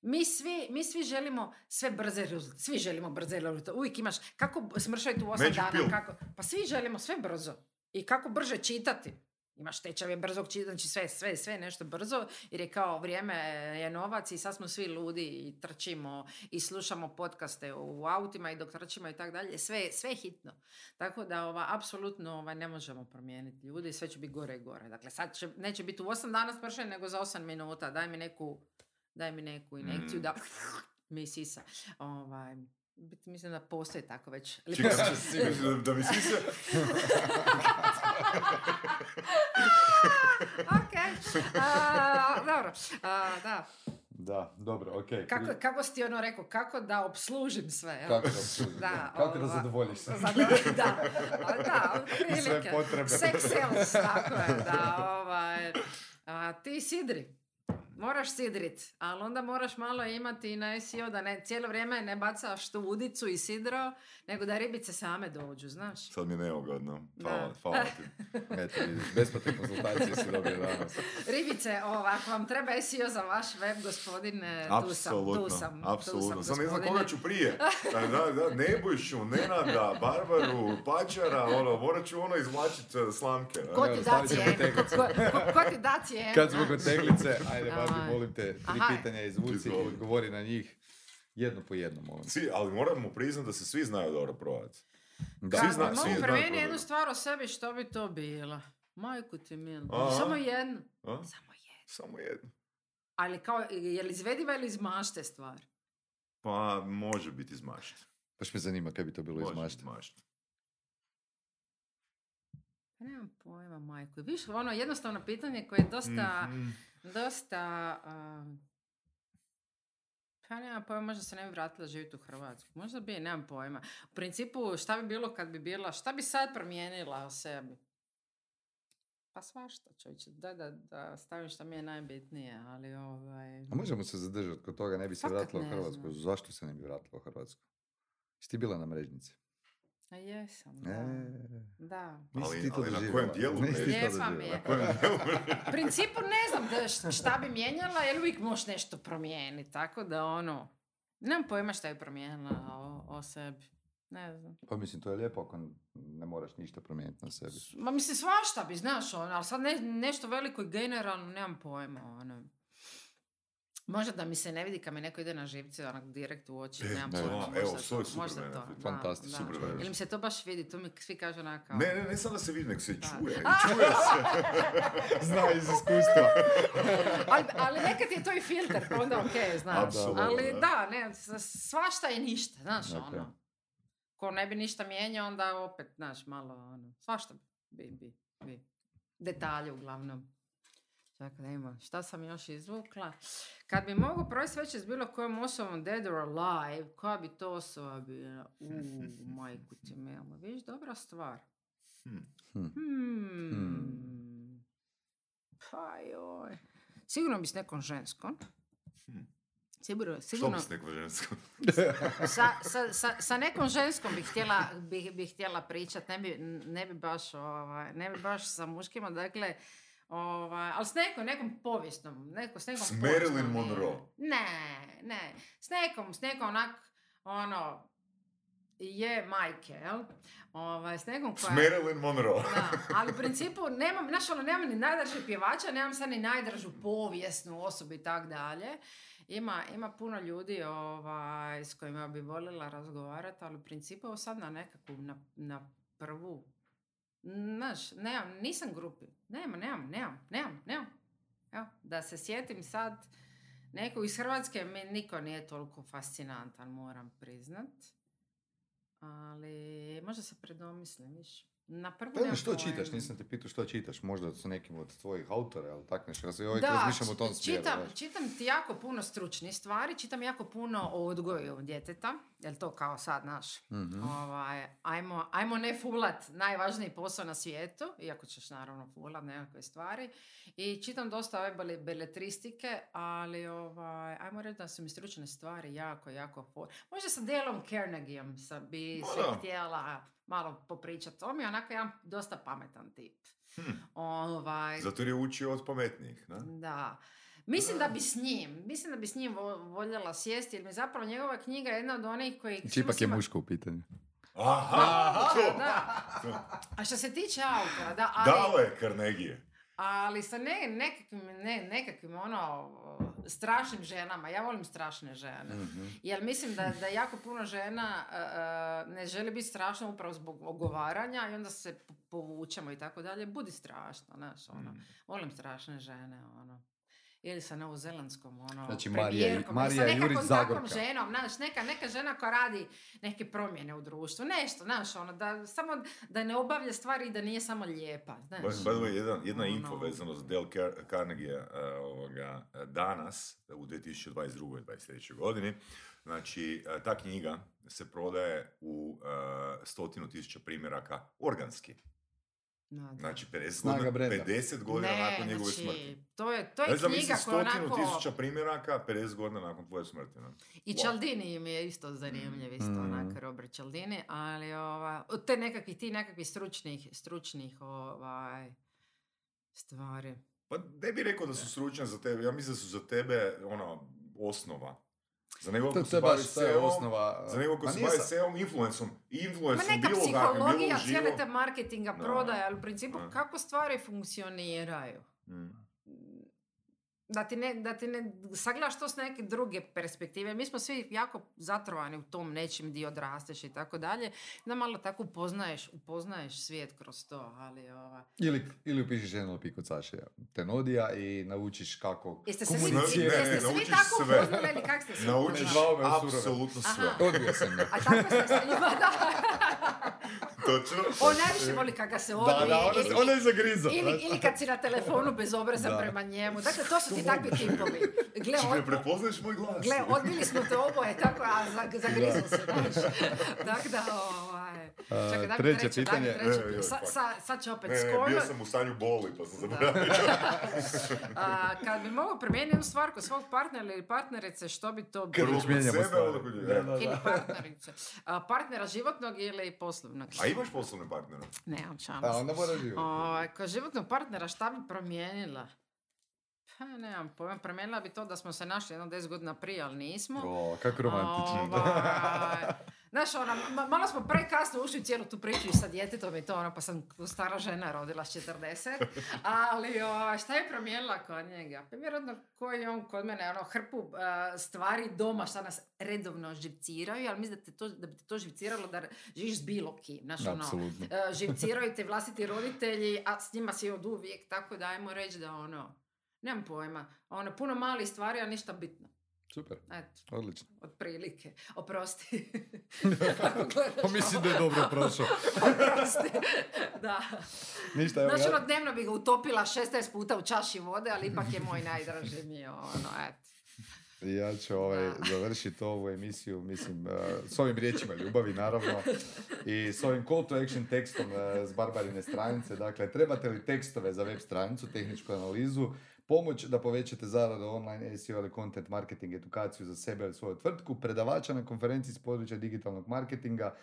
S3: mi svi, mi svi želimo sve brze rezultate, svi želimo brze rezultate. Uvijek imaš, kako smršati u osam
S2: Magic
S3: dana,
S2: pill.
S3: kako, pa svi želimo sve brzo. I kako brže čitati. Imaš tečajeve brzog čitanja, znači sve, sve, sve nešto brzo, jer je kao vrijeme je novac i sad smo svi ludi i trčimo i slušamo podcaste u autima i dok trčimo i tako dalje, sve, sve je hitno. Tako da ova, apsolutno ovaj, ne možemo promijeniti ljudi, sve će biti gore i gore. Dakle, sad će, neće biti u 8 dana smršen, nego za 8 minuta. Daj mi neku, daj mi neku injekciju
S2: Mm.
S3: da mi sisa. Ovaj, bit- mislim da postoji tako već.
S2: Čekaj, da, da mi svi se...
S3: ok, a, dobro, a, da.
S1: Da, dobro, ok.
S3: Kako, kako si ti ono rekao, kako da obslužim sve? jel?
S1: Kako da obslužiš, da. Kako da
S3: ova-
S1: zadovoljiš se.
S3: Zadovolj- da, a, da,
S1: Sve
S3: otprilike.
S1: potrebe.
S3: Sex sales, tako je, da, ovaj, a, ti sidri. Moraš sidrit, ali onda moraš malo imati i na SEO da ne, cijelo vrijeme ne bacaš tu udicu i sidro, nego da ribice same dođu, znaš.
S2: Sad mi je neugodno. Hvala,
S3: Da.
S2: hvala ti.
S1: Eto, besplatne konsultacije si dobio danas.
S3: Ribice, ovo, ako vam treba SEO za vaš web, gospodine, tu sam, tu sam,
S2: apsolutno.
S3: tu
S2: Sam
S3: sam,
S2: ne znam koga ću prije. Da, da, da, Nebojšu, Nenada, Barbaru, Pačara, ono, morat ću ono izvlačit e, slamke.
S3: Ko ti da cijenu? Ko, ko- ko ti da cijenu?
S1: Kad smo kod teglice, ajde,
S3: Aj.
S1: Barbi, molim te, tri
S3: Aha.
S1: pitanja izvuci i odgovori na njih. Jedno po jedno, molim.
S2: Svi, ali moramo priznati da se svi znaju dobro prodati.
S1: Da.
S2: Svi zna-
S3: mogu
S2: problem.
S3: jednu stvar o sebi, što bi to bilo? Majku ti milu. Samo jednu.
S2: A?
S3: Samo jednu.
S2: Samo jedno.
S3: Ali kao, je li izvediva ili iz mašte stvar?
S2: Pa može biti izmašt.
S1: Baš me zanima kaj bi to bilo iz
S2: Može
S1: mašte.
S2: izmašt.
S3: Pa nemam pojma, majku. Viš, ono jednostavno pitanje koje je dosta,
S2: Mhm.
S3: Dosta... um, pa nemam pojma, možda se ne bi vratila živjeti u Hrvatsku. Možda bi, nemam pojma. U principu, šta bi bilo kad bi bila, šta bi sad promijenila o sebi? Pa svašta, čovječe. Da, da, da stavim šta mi je najbitnije, ali ovaj...
S1: A možemo se zadržati kod toga, ne bi se
S3: Fakat
S1: vratila u Hrvatsku. Zašto se ne bi vratila u Hrvatsku? Jesi ti bila na mrežnici?
S3: Jesam, da.
S1: E,
S3: Da.
S1: nisi
S2: Ali-
S1: ti to
S2: ali na kojem dijelu?
S3: Jesam je.
S2: Na kojem dijelu?
S3: U principu ne znam da šta bi mijenjala, jer uvijek možeš nešto promijeniti, tako da ono, nemam pojma šta bi promijenila o, o sebi. Ne znam.
S1: Pa mislim, to je lijepo ako ne moraš ništa promijeniti na sebi.
S3: Ma mislim, svašta bi, znaš, ono, ali sad ne, nešto veliko i generalno, nemam pojma, ono. Možda da mi se ne vidi kad mi neko ide na živce, onak direkt u oči,
S2: E,
S3: nemam
S1: da,
S3: pojma.
S2: evo,
S3: možda
S2: benefit.
S3: to,
S1: Fantastično,
S3: da.
S2: super
S3: Ili mi se to baš vidi, to mi svi kažu onako.
S2: Ne, ne, ne samo da se vidi, nek se
S3: Da.
S2: čuje. I čuje se.
S1: Zna iz iskustva.
S3: ali, ali nekad je to i filter, pa onda ok, znaš.
S2: Apsolutno,
S3: ali
S2: da.
S3: da, ne, svašta je ništa, znaš,
S1: Ok.
S3: ono. Ko ne bi ništa mijenjao, onda opet, znaš, malo, ono, svašta bi, bi, bi. Detalje uglavnom. Čekaj da imam, šta sam još izvukla? Kad bi mogu provesti večer s bilo kojom osobom dead or alive, koja bi to osoba bila? Uuu, majku ti milo. Viš, dobra stvar.
S2: Hmm.
S3: Hmm. Pa joj. Sigurno bi s nekom ženskom.
S2: Hmm.
S3: Sigurno,
S2: Što
S3: sigurno
S2: bi s nekom ženskom?
S3: sa, sa, sa, sa nekom ženskom bih htjela, bih, bih htjela pričat, ne bi, ne bi baš, ovaj, ne bi baš sa muškima, dakle, ovaj, ali s nekom, nekom povijesnom, neko, s nekom
S2: S Marilyn. Monroe?
S3: Ne, ne, s nekom, s nekom onak, ono, je majke, jel? Ovaj, s nekom
S2: S
S3: koja...
S2: Marilyn Monroe.
S3: Da, ali u principu nemam, znaš, ono, nemam ni najdražeg pjevača, nemam sad ni najdražu povijesnu osobu i tak dalje. Ima, ima puno ljudi ovaj, s kojima bi voljela razgovarati, ali u principu sad na nekakvu, na, na prvu, znaš, nemam, nisam grupi, nemam, nemam, nemam, nemam, nemam. Evo, da se sjetim sad nekog iz Hrvatske, mi niko nije toliko fascinantan, moram priznat. Ali možda se predomislim, viš. Na prvu
S1: Pa što čitaš?
S3: pojma.
S1: Nisam te pitao što čitaš. Možda su nekim od tvojih autora, ali tak nešto. Ja se uvijek
S3: Da,
S1: razmišljam u tom smjeru.
S3: čitam, čitam ti jako puno stručnih stvari, čitam jako puno o odgoju djeteta, jel to kao sad naš,
S1: Mhm.
S3: ovaj, ajmo, ajmo ne fulat najvažniji posao na svijetu, iako ćeš naravno fulat nekakve stvari, i čitam dosta ove bele- beletristike, ali ovaj, ajmo reći da su mi stručne stvari jako, jako for... Možda sa Delom Carnegieom sam bi
S2: Ma
S3: se htjela malo popričati. On mi je onako jedan dosta pametan tip.
S2: Hm.
S3: Ovaj,
S2: Zato je učio od pametnijih, da?
S3: da. Mislim da bi s njim, mislim da bi s njim vo- voljela sjesti, jer mi zapravo njegova knjiga je jedna od onih koji...
S1: Čipak je
S3: svima-
S1: muško u pitanju.
S2: Aha!
S3: Da. A što se tiče autora, da, ali,
S2: Dale Carnegie.
S3: Ali sa ne, nekakvim, ne, nekakvim ono, strašnim ženama, ja volim strašne žene.
S1: Mhm.
S3: Jer mislim da, da jako puno žena e, ne želi biti strašno upravo zbog ogovaranja i onda se po- povučemo i tako dalje. Budi strašno, znaš, ono.
S2: Mm.
S3: Volim strašne žene, ono. Ili sa novozelandskom, ono,
S1: Znači, Marija-
S3: premijerkom, ili
S1: Marija
S3: sa nekakvom takvom
S1: Zagorka.
S3: ženom, znaš, neka, neka žena koja radi neke promjene u društvu, nešto, znaš, ono, da, samo da ne obavlja stvari i da nije samo lijepa, znaš.
S2: By, by the way, jedan, jedna
S3: Ono-
S2: info vezano za Dale Car- Carnegie uh, ovoga, uh, danas, u 2022. 23. godini, znači, uh, ta knjiga se prodaje u uh, stotinu tisuća primjeraka organski. Znači, 50
S1: Snaga
S2: godina,
S1: brenda.
S2: 50 godina
S3: ne,
S2: nakon njegove
S3: znači,
S2: smrti.
S3: To je, to je
S2: znam,
S3: knjiga koja onako...
S2: tisuća primjeraka, 50 godina nakon tvoje smrti. Ne?
S3: I
S2: Wow.
S3: Cialdini mi je isto zanimljiv, isto
S1: Mm.
S3: onak Robert Cialdini, ali ova, od te nekakvih, ti nekakvih stručnih, stručnih ovaj, stvari.
S2: Pa ne bih rekao da su stručnjaci za tebe, ja mislim da su za tebe ono, osnova. Za nego
S1: To,
S2: ko se bavi SEO,
S1: osnova.
S2: za nego ko se bavi SEO, influencom, i
S3: Ma
S2: influencom
S3: neka
S2: bilo kakvim, bilo
S3: psihologija te marketinga
S2: Da.
S3: prodaje, ali u principu kako stvari funkcioniraju.
S2: Mm.
S3: Da ti, ne, da ti ne sagledaš to s neke druge perspektive. Mi smo svi jako zatrovani u tom nečim di odrasteš i tako dalje. Da malo tako upoznaješ, upoznaješ svijet kroz to, ali ova...
S1: Ili, ili upišiš NLP kod Saše Tenodija i naučiš kako
S3: Jeste se vi,
S2: Komunicirati.
S3: jeste
S2: Ne, ne,
S3: se vi
S2: naučiš
S3: tako
S2: sve.
S3: upoznali ili kak ste se
S2: Naučiš
S1: me
S2: apsolutno sve.
S3: Aha.
S1: Odbio sam ga.
S3: A tako ste se njima, da.
S2: Točno.
S3: On najviše voli kad ga se
S1: Da,
S3: odbije.
S1: da, ona,
S3: ili,
S1: ona je zagriza.
S3: ili, ili kad si na telefonu bezobrazan
S1: Da.
S3: prema njemu. Dakle, to su ti takvi tipovi. Gle,
S2: Či ne
S3: od,
S2: prepoznaješ moj glas?
S3: gle, odbili smo te oboje, tako, a za- zagrizao se, znaš. Tako da, ovaj... Čekaj, daj mi
S1: treće
S3: treće, daj mi
S1: pitanje.
S3: treće.
S2: E,
S3: Sa, sa, sad će opet
S2: Ne, ne,
S3: skoro.
S2: bio sam u stanju boli, pa sam zaboravio.
S3: A, kad bi mogao promijeniti jednu stvar kod svog partnera ili partnerice, što bi to bilo?
S2: Kod
S1: mijenjamo
S2: sebe,
S1: stvari.
S3: Ili partnerice. A, partnera životnog ili poslovnog?
S2: A imaš poslovne partnere?
S3: Nemam šanse.
S1: A onda mora živjeti.
S3: Ovaj, kod životnog partnera šta bi promijenila? Pa nemam pojma, promijenila bi to da smo se našli jedno 10 godina prije, ali nismo.
S1: O, kako romantično.
S3: Ovaj, Znaš, ma- malo smo prekasno ušli u cijelu tu priču i sa djetetom i to, ono, pa sam stara žena rodila s 40. Ali ovaj, šta je promijenila kod njega? Pa vjerojatno koji on kod mene, ono, hrpu a, stvari doma šta nas redovno živciraju, ali mislim da, te to, da bi te to živciralo da živiš s bilo kim. Znaš, ono,
S1: Apsolutno.
S3: e, živciraju te vlastiti roditelji, a s njima si od uvijek, tako da ajmo reći da ono, nemam pojma, ono, puno malih stvari, a ništa bitno.
S1: Super,
S3: Eto,
S1: odlično.
S3: otprilike. Oprosti.
S1: Pa mislim da je dobro prošao.
S3: Oprosti. da.
S1: Ništa, evo
S3: Znači,
S1: ja-
S3: ono, dnevno bi ga utopila 16 puta u čaši vode, ali ipak je moj najdraži mi, ono, eto.
S1: Ja ću ovaj, završiti ovu emisiju, mislim, uh, s ovim riječima ljubavi, naravno, i s ovim call to action tekstom uh, s Barbarine stranice. Dakle, trebate li tekstove za web stranicu, tehničku analizu, pomoć da povećate zaradu online SEO ili content marketing edukaciju za sebe ili svoju tvrtku, predavača na konferenciji s područja digitalnog marketinga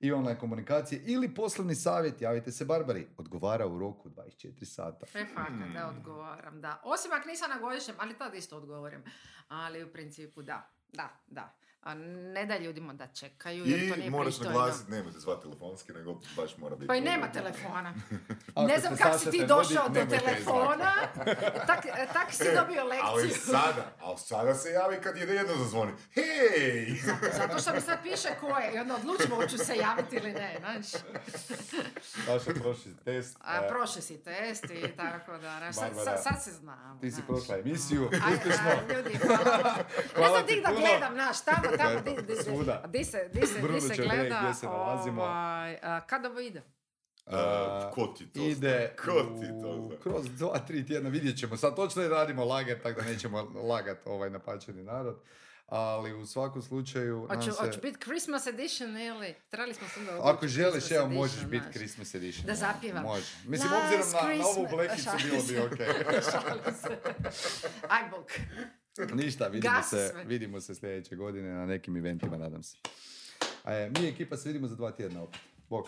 S1: i online komunikacije ili poslovni savjet, javite se Barbari. Odgovara u roku 24 sata.
S3: E, fakat, da, odgovaram, da. Osim ako nisam na godišnjem, ali tad isto odgovorim. Ali u principu da, da, da. A ne da ljudima da čekaju, jer to
S2: I
S3: nije
S2: moraš naglasiti, nemojte zvati telefonski, nego baš mora biti...
S3: Pa i nema telefona. Ne znam kako si ti došao
S1: vodi,
S3: do telefona. tak, tak si dobio
S2: Ali
S3: lekciju.
S2: sada, ali sada se javi kad je jedno zazvoni. Hej!
S3: Zato što mi sad piše ko je i onda odlučimo hoću se javiti ili ne, znaš.
S1: Saša, prošli test.
S3: A
S1: e,
S3: prošli si test i tako da, znaš, sad, sad, sad se znam.
S1: Ti si prošla emisiju, uspješno.
S3: ljudi, hvala. Ne znam
S1: ti
S3: da gledam, znaš, tamo, tamo, di, di,
S1: Svuda.
S3: di, di se, di se, di se gleda.
S1: gdje se nalazimo.
S3: Ovaj, a, kad ovo ide?
S1: A,
S2: ko ti to
S1: ide
S2: zna? Ko ti to zna?
S1: kroz dva, tri tjedna vidjet ćemo. Sad točno je radimo lager, tako da nećemo lagat ovaj napačeni narod. Ali u svakom slučaju
S3: Hoću,
S1: se...
S3: biti Christmas edition ili? Trebali smo se onda
S1: Ako želiš, evo, možeš biti. Christmas edition.
S3: Da
S1: evo,
S3: zapjevam.
S1: Može. Mislim,
S3: Last
S1: obzirom na, na ovu blekicu bilo bi okej.
S3: Šalim se. Aj, bok.
S1: Ništa, vidimo
S3: Gasi
S1: se,
S3: sve.
S1: vidimo se sljedeće godine na nekim eventima, nadam se. A, mi ekipa se vidimo za dva tjedna opet. Bok.